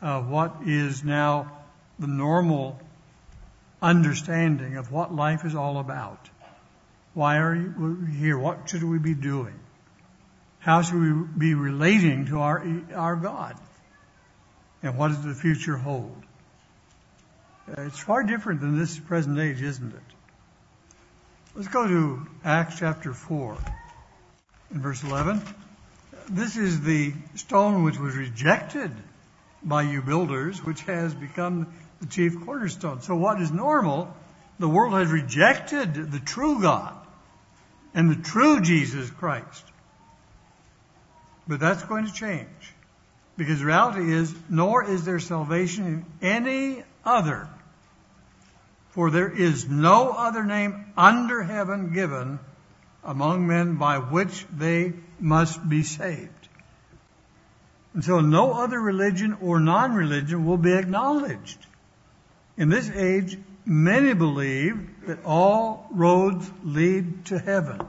uh, what is now the normal understanding of what life is all about. Why are we here? What should we be doing? How should we be relating to our, our God? And what does the future hold? It's far different than this present age, isn't it? Let's go to Acts chapter 4 in verse 11. This is the stone which was rejected by you builders, which has become the chief cornerstone. So what is normal? The world has rejected the true God and the true Jesus Christ. But that's going to change. Because reality is, nor is there salvation in any other. For there is no other name under heaven given among men by which they must be saved. And so no other religion or non-religion will be acknowledged. In this age, many believe that all roads lead to heaven.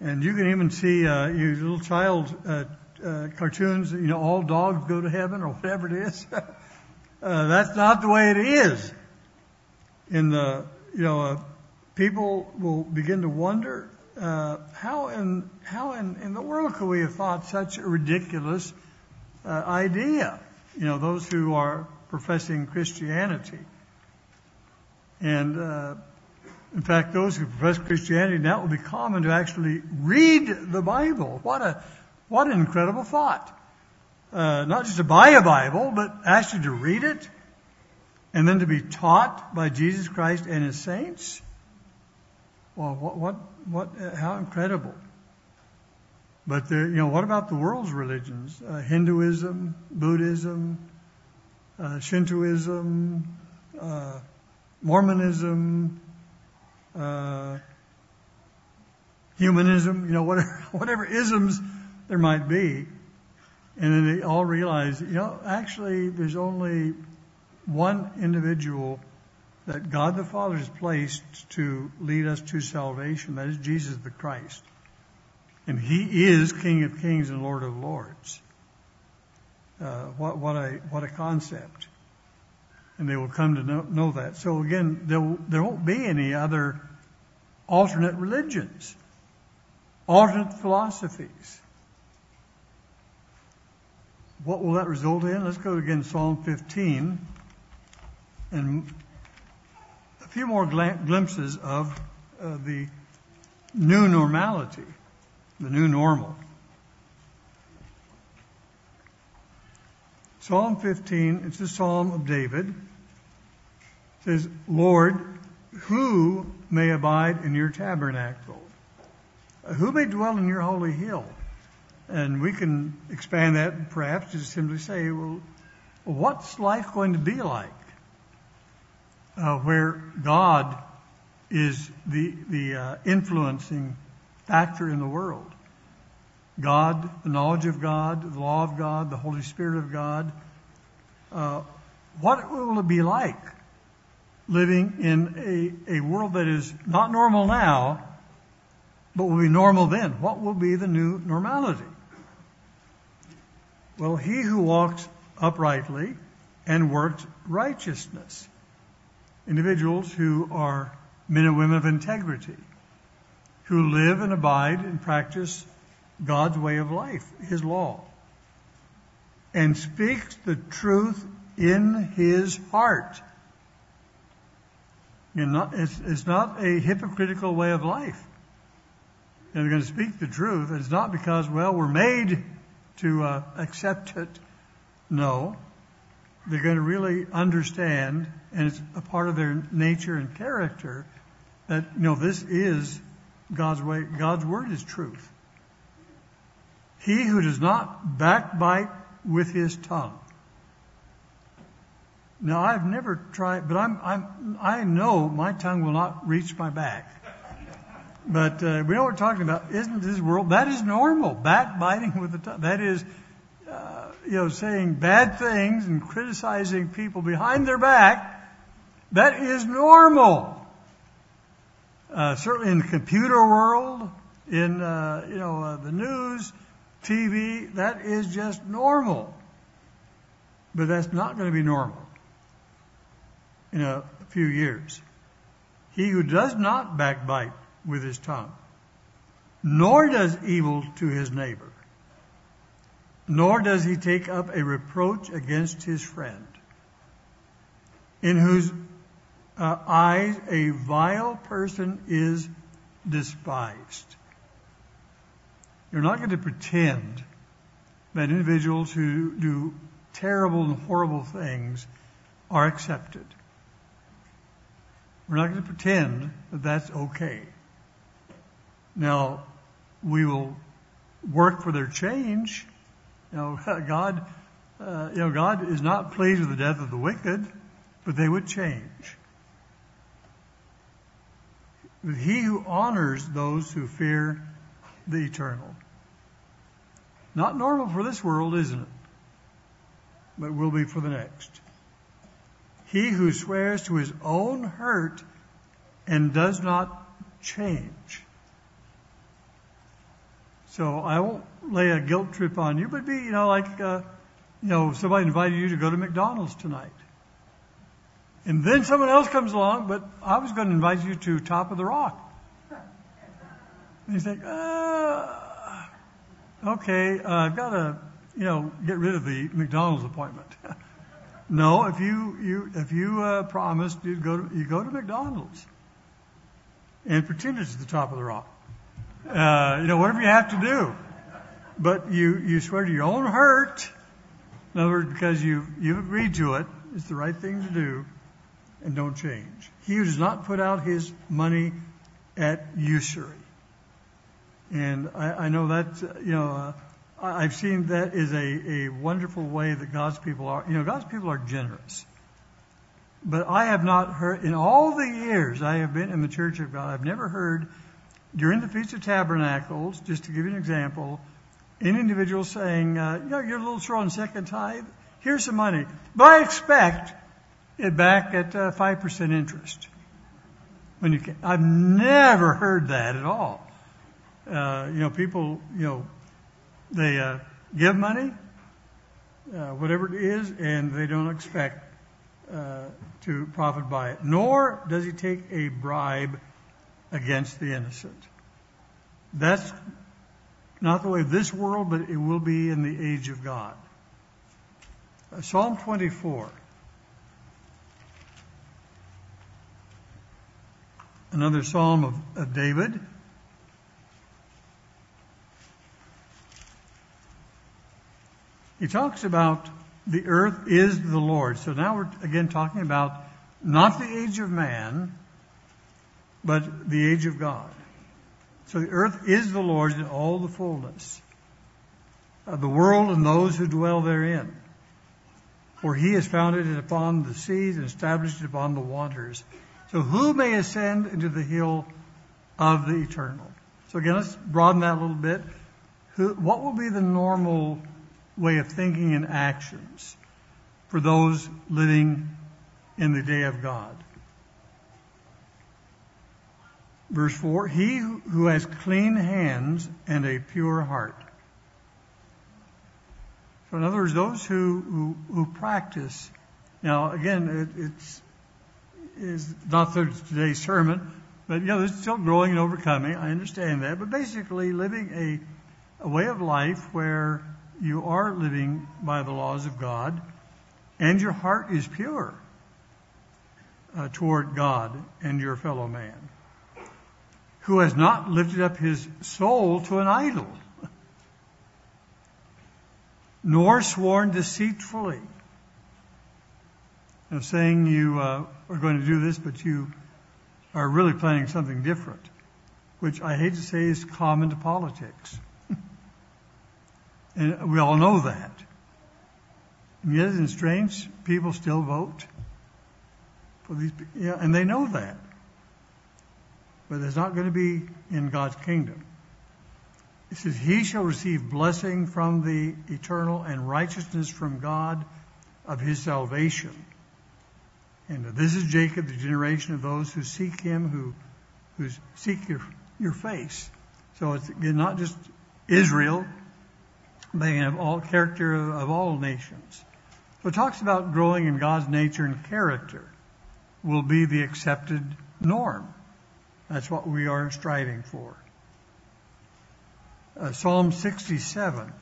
And you can even see uh, your little child uh, uh, cartoons, you know, all dogs go to heaven or whatever it is. (laughs) uh, that's not the way it is. In the, you know, uh, people will begin to wonder uh, how in how in, in the world could we have thought such a ridiculous uh, idea? You know, those who are professing Christianity. And uh, in fact, those who profess Christianity now it will be common to actually read the Bible. What a what an incredible thought! Uh, not just to buy a Bible, but actually to read it, and then to be taught by Jesus Christ and His saints. Well, what what what? Uh, how incredible! But there, you know, what about the world's religions? Uh, Hinduism, Buddhism, uh, Shintoism, uh, Mormonism, uh, humanism, you know, whatever, (laughs) whatever isms there might be. And then they all realize, you know, actually there's only one individual that God the Father has placed to lead us to salvation. That is Jesus the Christ. And He is King of Kings and Lord of Lords. Uh, what, a concept, and they will come to know, that. So again, there won't be any other alternate religions, alternate philosophies. What will that result in? Let's go again, Psalm 15, and a few more glimpses of uh, the new normality, the new normal. Psalm 15, it's a psalm of David. It says, Lord, who may abide in your tabernacle? Who may dwell in your holy hill? And we can expand that perhaps to simply say, well, what's life going to be like? Uh, where God is the, the uh, influencing factor in the world. God, the knowledge of God, the law of God, the Holy Spirit of God. Uh, what will it be like living in a, a world that is not normal now, but will be normal then? What will be the new normality? Well, he who walks uprightly and works righteousness. Individuals who are men and women of integrity, who live and abide and practice God's way of life, His law, and speaks the truth in his heart. Not, it's, it's, not a hypocritical way of life. And they're going to speak the truth. It's not because, well, we're made to uh, accept it. No. They're going to really understand, and it's a part of their nature and character, that, you know, this is God's way. God's word is truth. He who does not backbite with his tongue. Now I've never tried, but I'm, I'm, I know my tongue will not reach my back. But uh, we know what we're talking about. Isn't this world that is normal? Backbiting with the tongue. That is, uh, you know, saying bad things and criticizing people behind their back. That is normal. Uh, certainly in the computer world, in uh, you know uh, the news, TV, that is just normal. But that's not going to be normal in a few years. He who does not backbite with his tongue, nor does evil to his neighbor, nor does he take up a reproach against his friend, in whose uh, eyes a vile person is despised. You're not going to pretend that individuals who do terrible and horrible things are accepted. We're not going to pretend that that's okay. Now, we will work for their change. You know, (laughs) God, uh, you know, God is not pleased with the death of the wicked, but they would change. He who honors those who fear the eternal. Not normal for this world, isn't it? But will be for the next. He who swears to his own hurt and does not change. So I won't lay a guilt trip on you, but be, you know, like, uh, you know, somebody invited you to go to McDonald's tonight. And then someone else comes along, but I was going to invite you to Top of the Rock. And you think, uh, okay, uh, I've got to, you know, get rid of the McDonald's appointment. (laughs) No, if you you if you uh, promised you'd go to, you go to McDonald's and pretend it's the top of the rock. Uh, you know whatever you have to do, but you you swear to your own hurt. In other words, because you you've agreed to it, it's the right thing to do, and don't change. He who does not put out his money at usury, and I, know that you know. Uh, I've seen that is a, a wonderful way that God's people are. You know, God's people are generous. But I have not heard, in all the years I have been in the Church of God, I've never heard during the Feast of Tabernacles, just to give you an example, an individual saying, uh, you know, you're a little short on second tithe. Here's some money. But I expect it back at uh, 5% interest. When you can, I've never heard that at all. Uh, you know, people, you know, they uh, give money, uh, whatever it is, and they don't expect uh, to profit by it. Nor does he take a bribe against the innocent. That's not the way of this world, but it will be in the age of God. Uh, Psalm 24. Another psalm of, of David. He talks about the earth is the Lord. So now we're again talking about not the age of man, but the age of God. So the earth is the Lord's in all the fullness, uh, the world and those who dwell therein. For he has founded it upon the seas and established it upon the waters. So who may ascend into the hill of the eternal? So again, let's broaden that a little bit. Who, what will be the normal way of thinking and actions for those living in the day of God? Verse 4 He who has clean hands and a pure heart. So, in other words, those who, who, who practice. Now, again, it, it's is not today's sermon, but you know, there's still growing and overcoming. I understand that, but basically, living a a way of life where you are living by the laws of God, and your heart is pure uh, toward God and your fellow man who has not lifted up his soul to an idol, nor sworn deceitfully. Saying you uh, are going to do this, but you are really planning something different, which I hate to say is common to politics. And we all know that. And yet, in strange, people still vote for these, yeah, and they know that but it's not going to be in God's kingdom. It says, He shall receive blessing from the eternal and righteousness from God of his salvation. And this is Jacob, the generation of those who seek him, who, who seek your, your face. So it's not just Israel, but have all character of, of all nations. So it talks about growing in God's nature and character will be the accepted norm. That's what we are striving for. Uh, Psalm 67.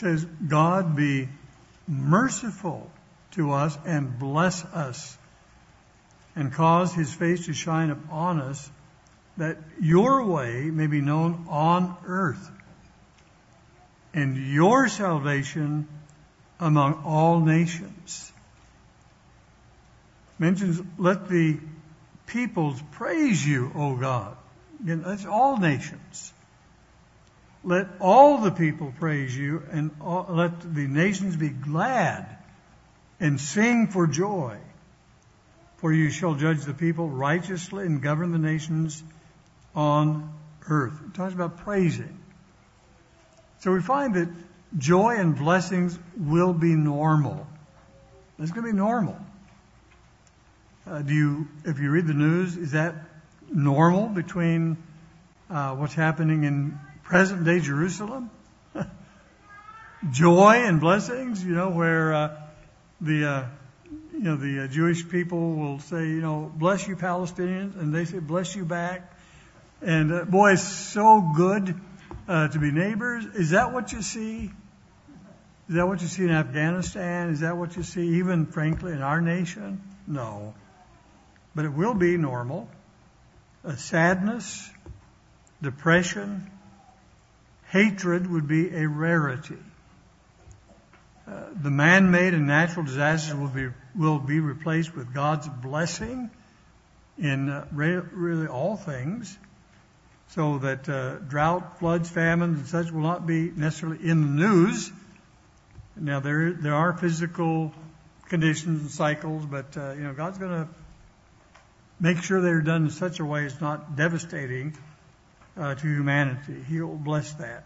Says, God be merciful to us and bless us and cause his face to shine upon us that your way may be known on earth and your salvation among all nations. Mentions, let the peoples praise you, O God. Again, that's all nations. Let all the people praise you and all, let the nations be glad and sing for joy. For you shall judge the people righteously and govern the nations on earth. It talks about praising. So we find that joy and blessings will be normal. It's going to be normal. Uh, do you, if you read the news, is that normal between uh, what's happening in present day Jerusalem? (laughs) joy and blessings, you know, where uh, the uh, you know the uh, Jewish people will say, you know, bless you Palestinians, and they say bless you back. And uh, boy, it's so good uh, to be neighbors. Is that what you see? Is that what you see in Afghanistan? Is that what you see even, frankly, in our nation? No. But it will be normal. A sadness, depression, hatred would be a rarity. Uh, the man-made and natural disasters will be will be replaced with God's blessing in uh, re- really all things, so that uh, drought, floods, famines, and such will not be necessarily in the news. Now there there are physical conditions and cycles, but uh, you know God's going to make sure they're done in such a way it's not devastating to humanity. He'll bless that.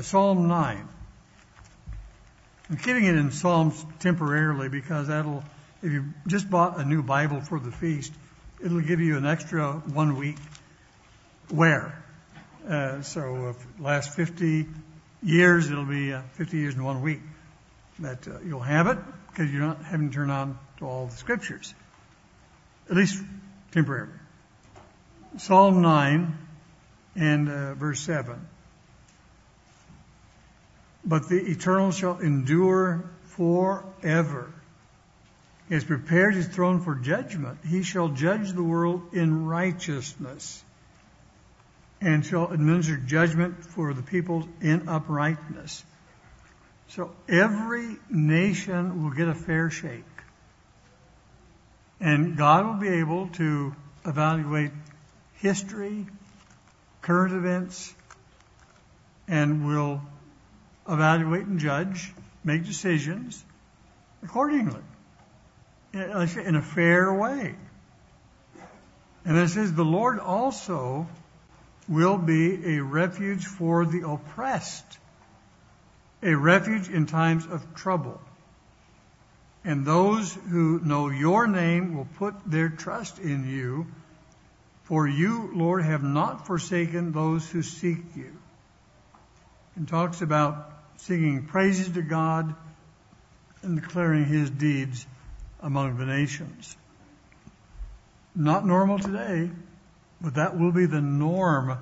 Psalm nine. I'm keeping it in Psalms temporarily because that'll, if you just bought a new Bible for the feast, it'll give you an extra one week wear. Uh, so if last 50 years, it'll be uh, 50 years in one week that uh, you'll have it because you're not having to turn on to all the scriptures, at least temporarily. Psalm 9 and uh, verse 7. But the eternal shall endure forever. He has prepared his throne for judgment. He shall judge the world in righteousness and shall administer judgment for the people in uprightness. So every nation will get a fair shake. And God will be able to evaluate history, current events, and will evaluate and judge, make decisions accordingly in a fair way. And it says, the Lord also will be a refuge for the oppressed, a refuge in times of trouble. And those who know your name will put their trust in you, for you, Lord, have not forsaken those who seek you. And talks about singing praises to God and declaring his deeds among the nations. Not normal today, but that will be the norm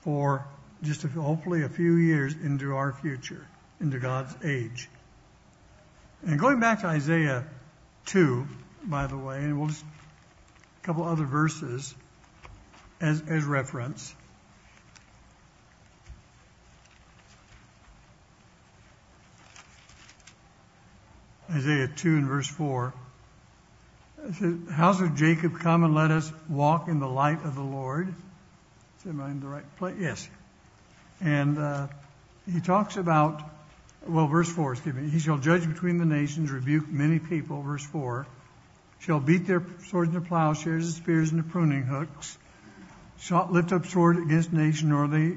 for just a, hopefully a few years into our future, into God's age. And going back to Isaiah 2, by the way, and we'll just a couple other verses as, reference. Isaiah 2 and verse 4. It says, House of Jacob, come and let us walk in the light of the Lord. Am I in the right place? Yes. And uh, he talks about, well, verse 4, excuse me. He shall judge between the nations, rebuke many people, verse 4. Shall beat their swords into plowshares and spears into pruning hooks. Shall lift up sword against nation, nor they,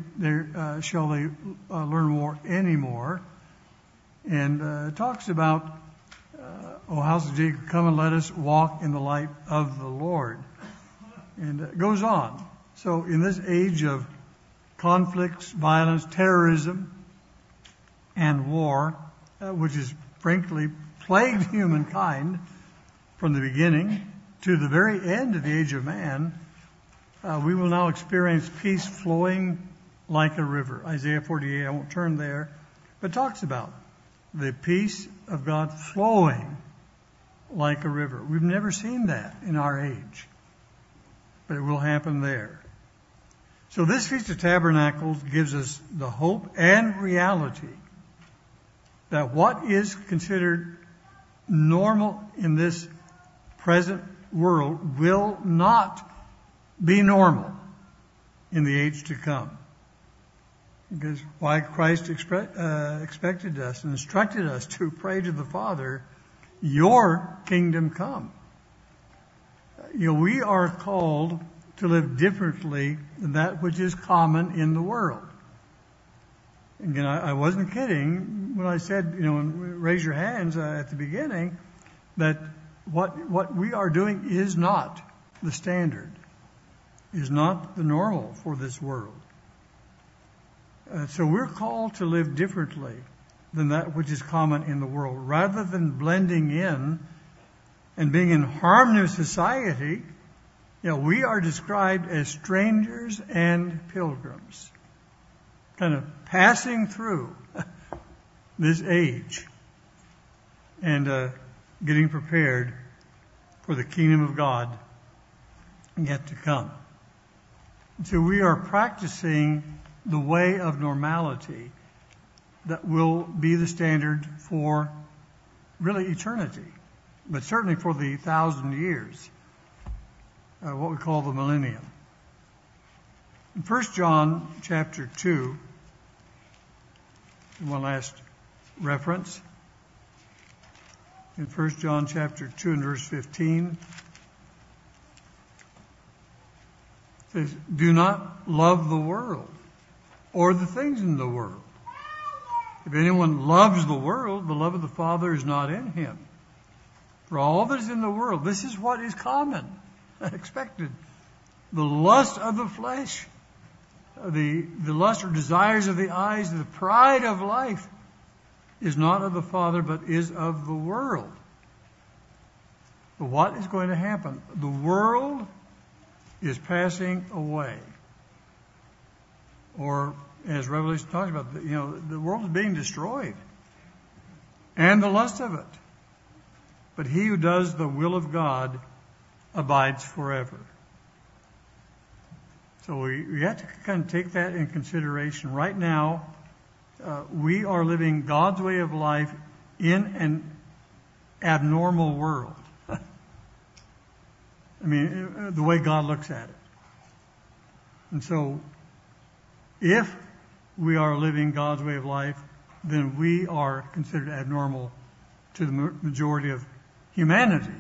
uh, shall they uh, learn war anymore. And uh, talks about O house of Jacob, come and let us walk in the light of the Lord. And it goes on. So in this age of conflicts, violence, terrorism, and war, uh, which has frankly plagued (laughs) humankind from the beginning to the very end of the age of man, Uh, we will now experience peace flowing like a river. Isaiah 48, I won't turn there, but talks about the peace of God flowing like a river. We've never seen that in our age, but it will happen there. So this Feast of Tabernacles gives us the hope and reality that what is considered normal in this present world will not be normal in the age to come. Because why Christ uh, expected us and instructed us to pray to the Father your kingdom come. You know, we are called to live differently than that which is common in the world. Again, I, I wasn't kidding when I said, you know, raise your hands uh, at the beginning, that what what we are doing is not the standard, is not the normal for this world. Uh, so we're called to live differently than that which is common in the world. Rather than blending in and being in harmony with society, you know, we are described as strangers and pilgrims, kind of passing through (laughs) this age and uh, getting prepared for the kingdom of God yet to come. So we are practicing the way of normality that will be the standard for really eternity, but certainly for the thousand years, uh, what we call the millennium. In 1 John chapter 2, one last reference. In 1 John chapter 2 and verse 15, says, Do not love the world or the things in the world. If anyone loves the world, the love of the Father is not in him. For all that is in the world, this is what is common, (laughs) expected. The lust of the flesh, the, the lust or desires of the eyes, the pride of life is not of the Father, but is of the world. But what is going to happen? The world is passing away. Or as Revelation talks about, you know, the world is being destroyed. and the lust of it. But he who does the will of God abides forever. So we, we have to kind of take that in consideration. Right now, uh, we are living God's way of life in an abnormal world. I mean, the way God looks at it. And so, if we are living God's way of life, then we are considered abnormal to the majority of humanity.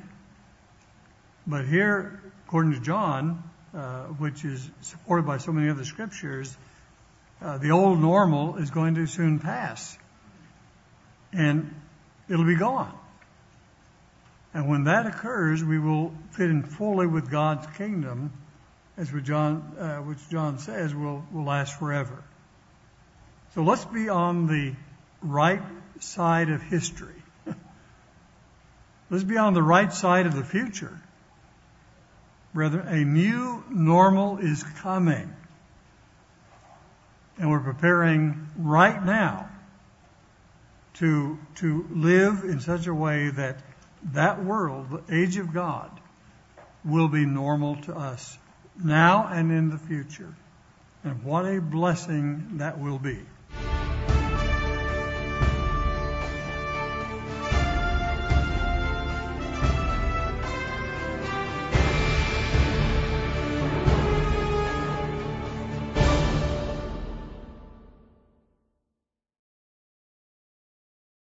But here, according to John, uh, which is supported by so many other scriptures, uh, the old normal is going to soon pass. And it'll be gone. And when that occurs, we will fit in fully with God's kingdom, as uh, which John says will, will last forever. So let's be on the right side of history. (laughs) let's be on the right side of the future. Brethren, a new normal is coming. And we're preparing right now to, to live in such a way that that world, the age of God, will be normal to us now and in the future. And what a blessing that will be.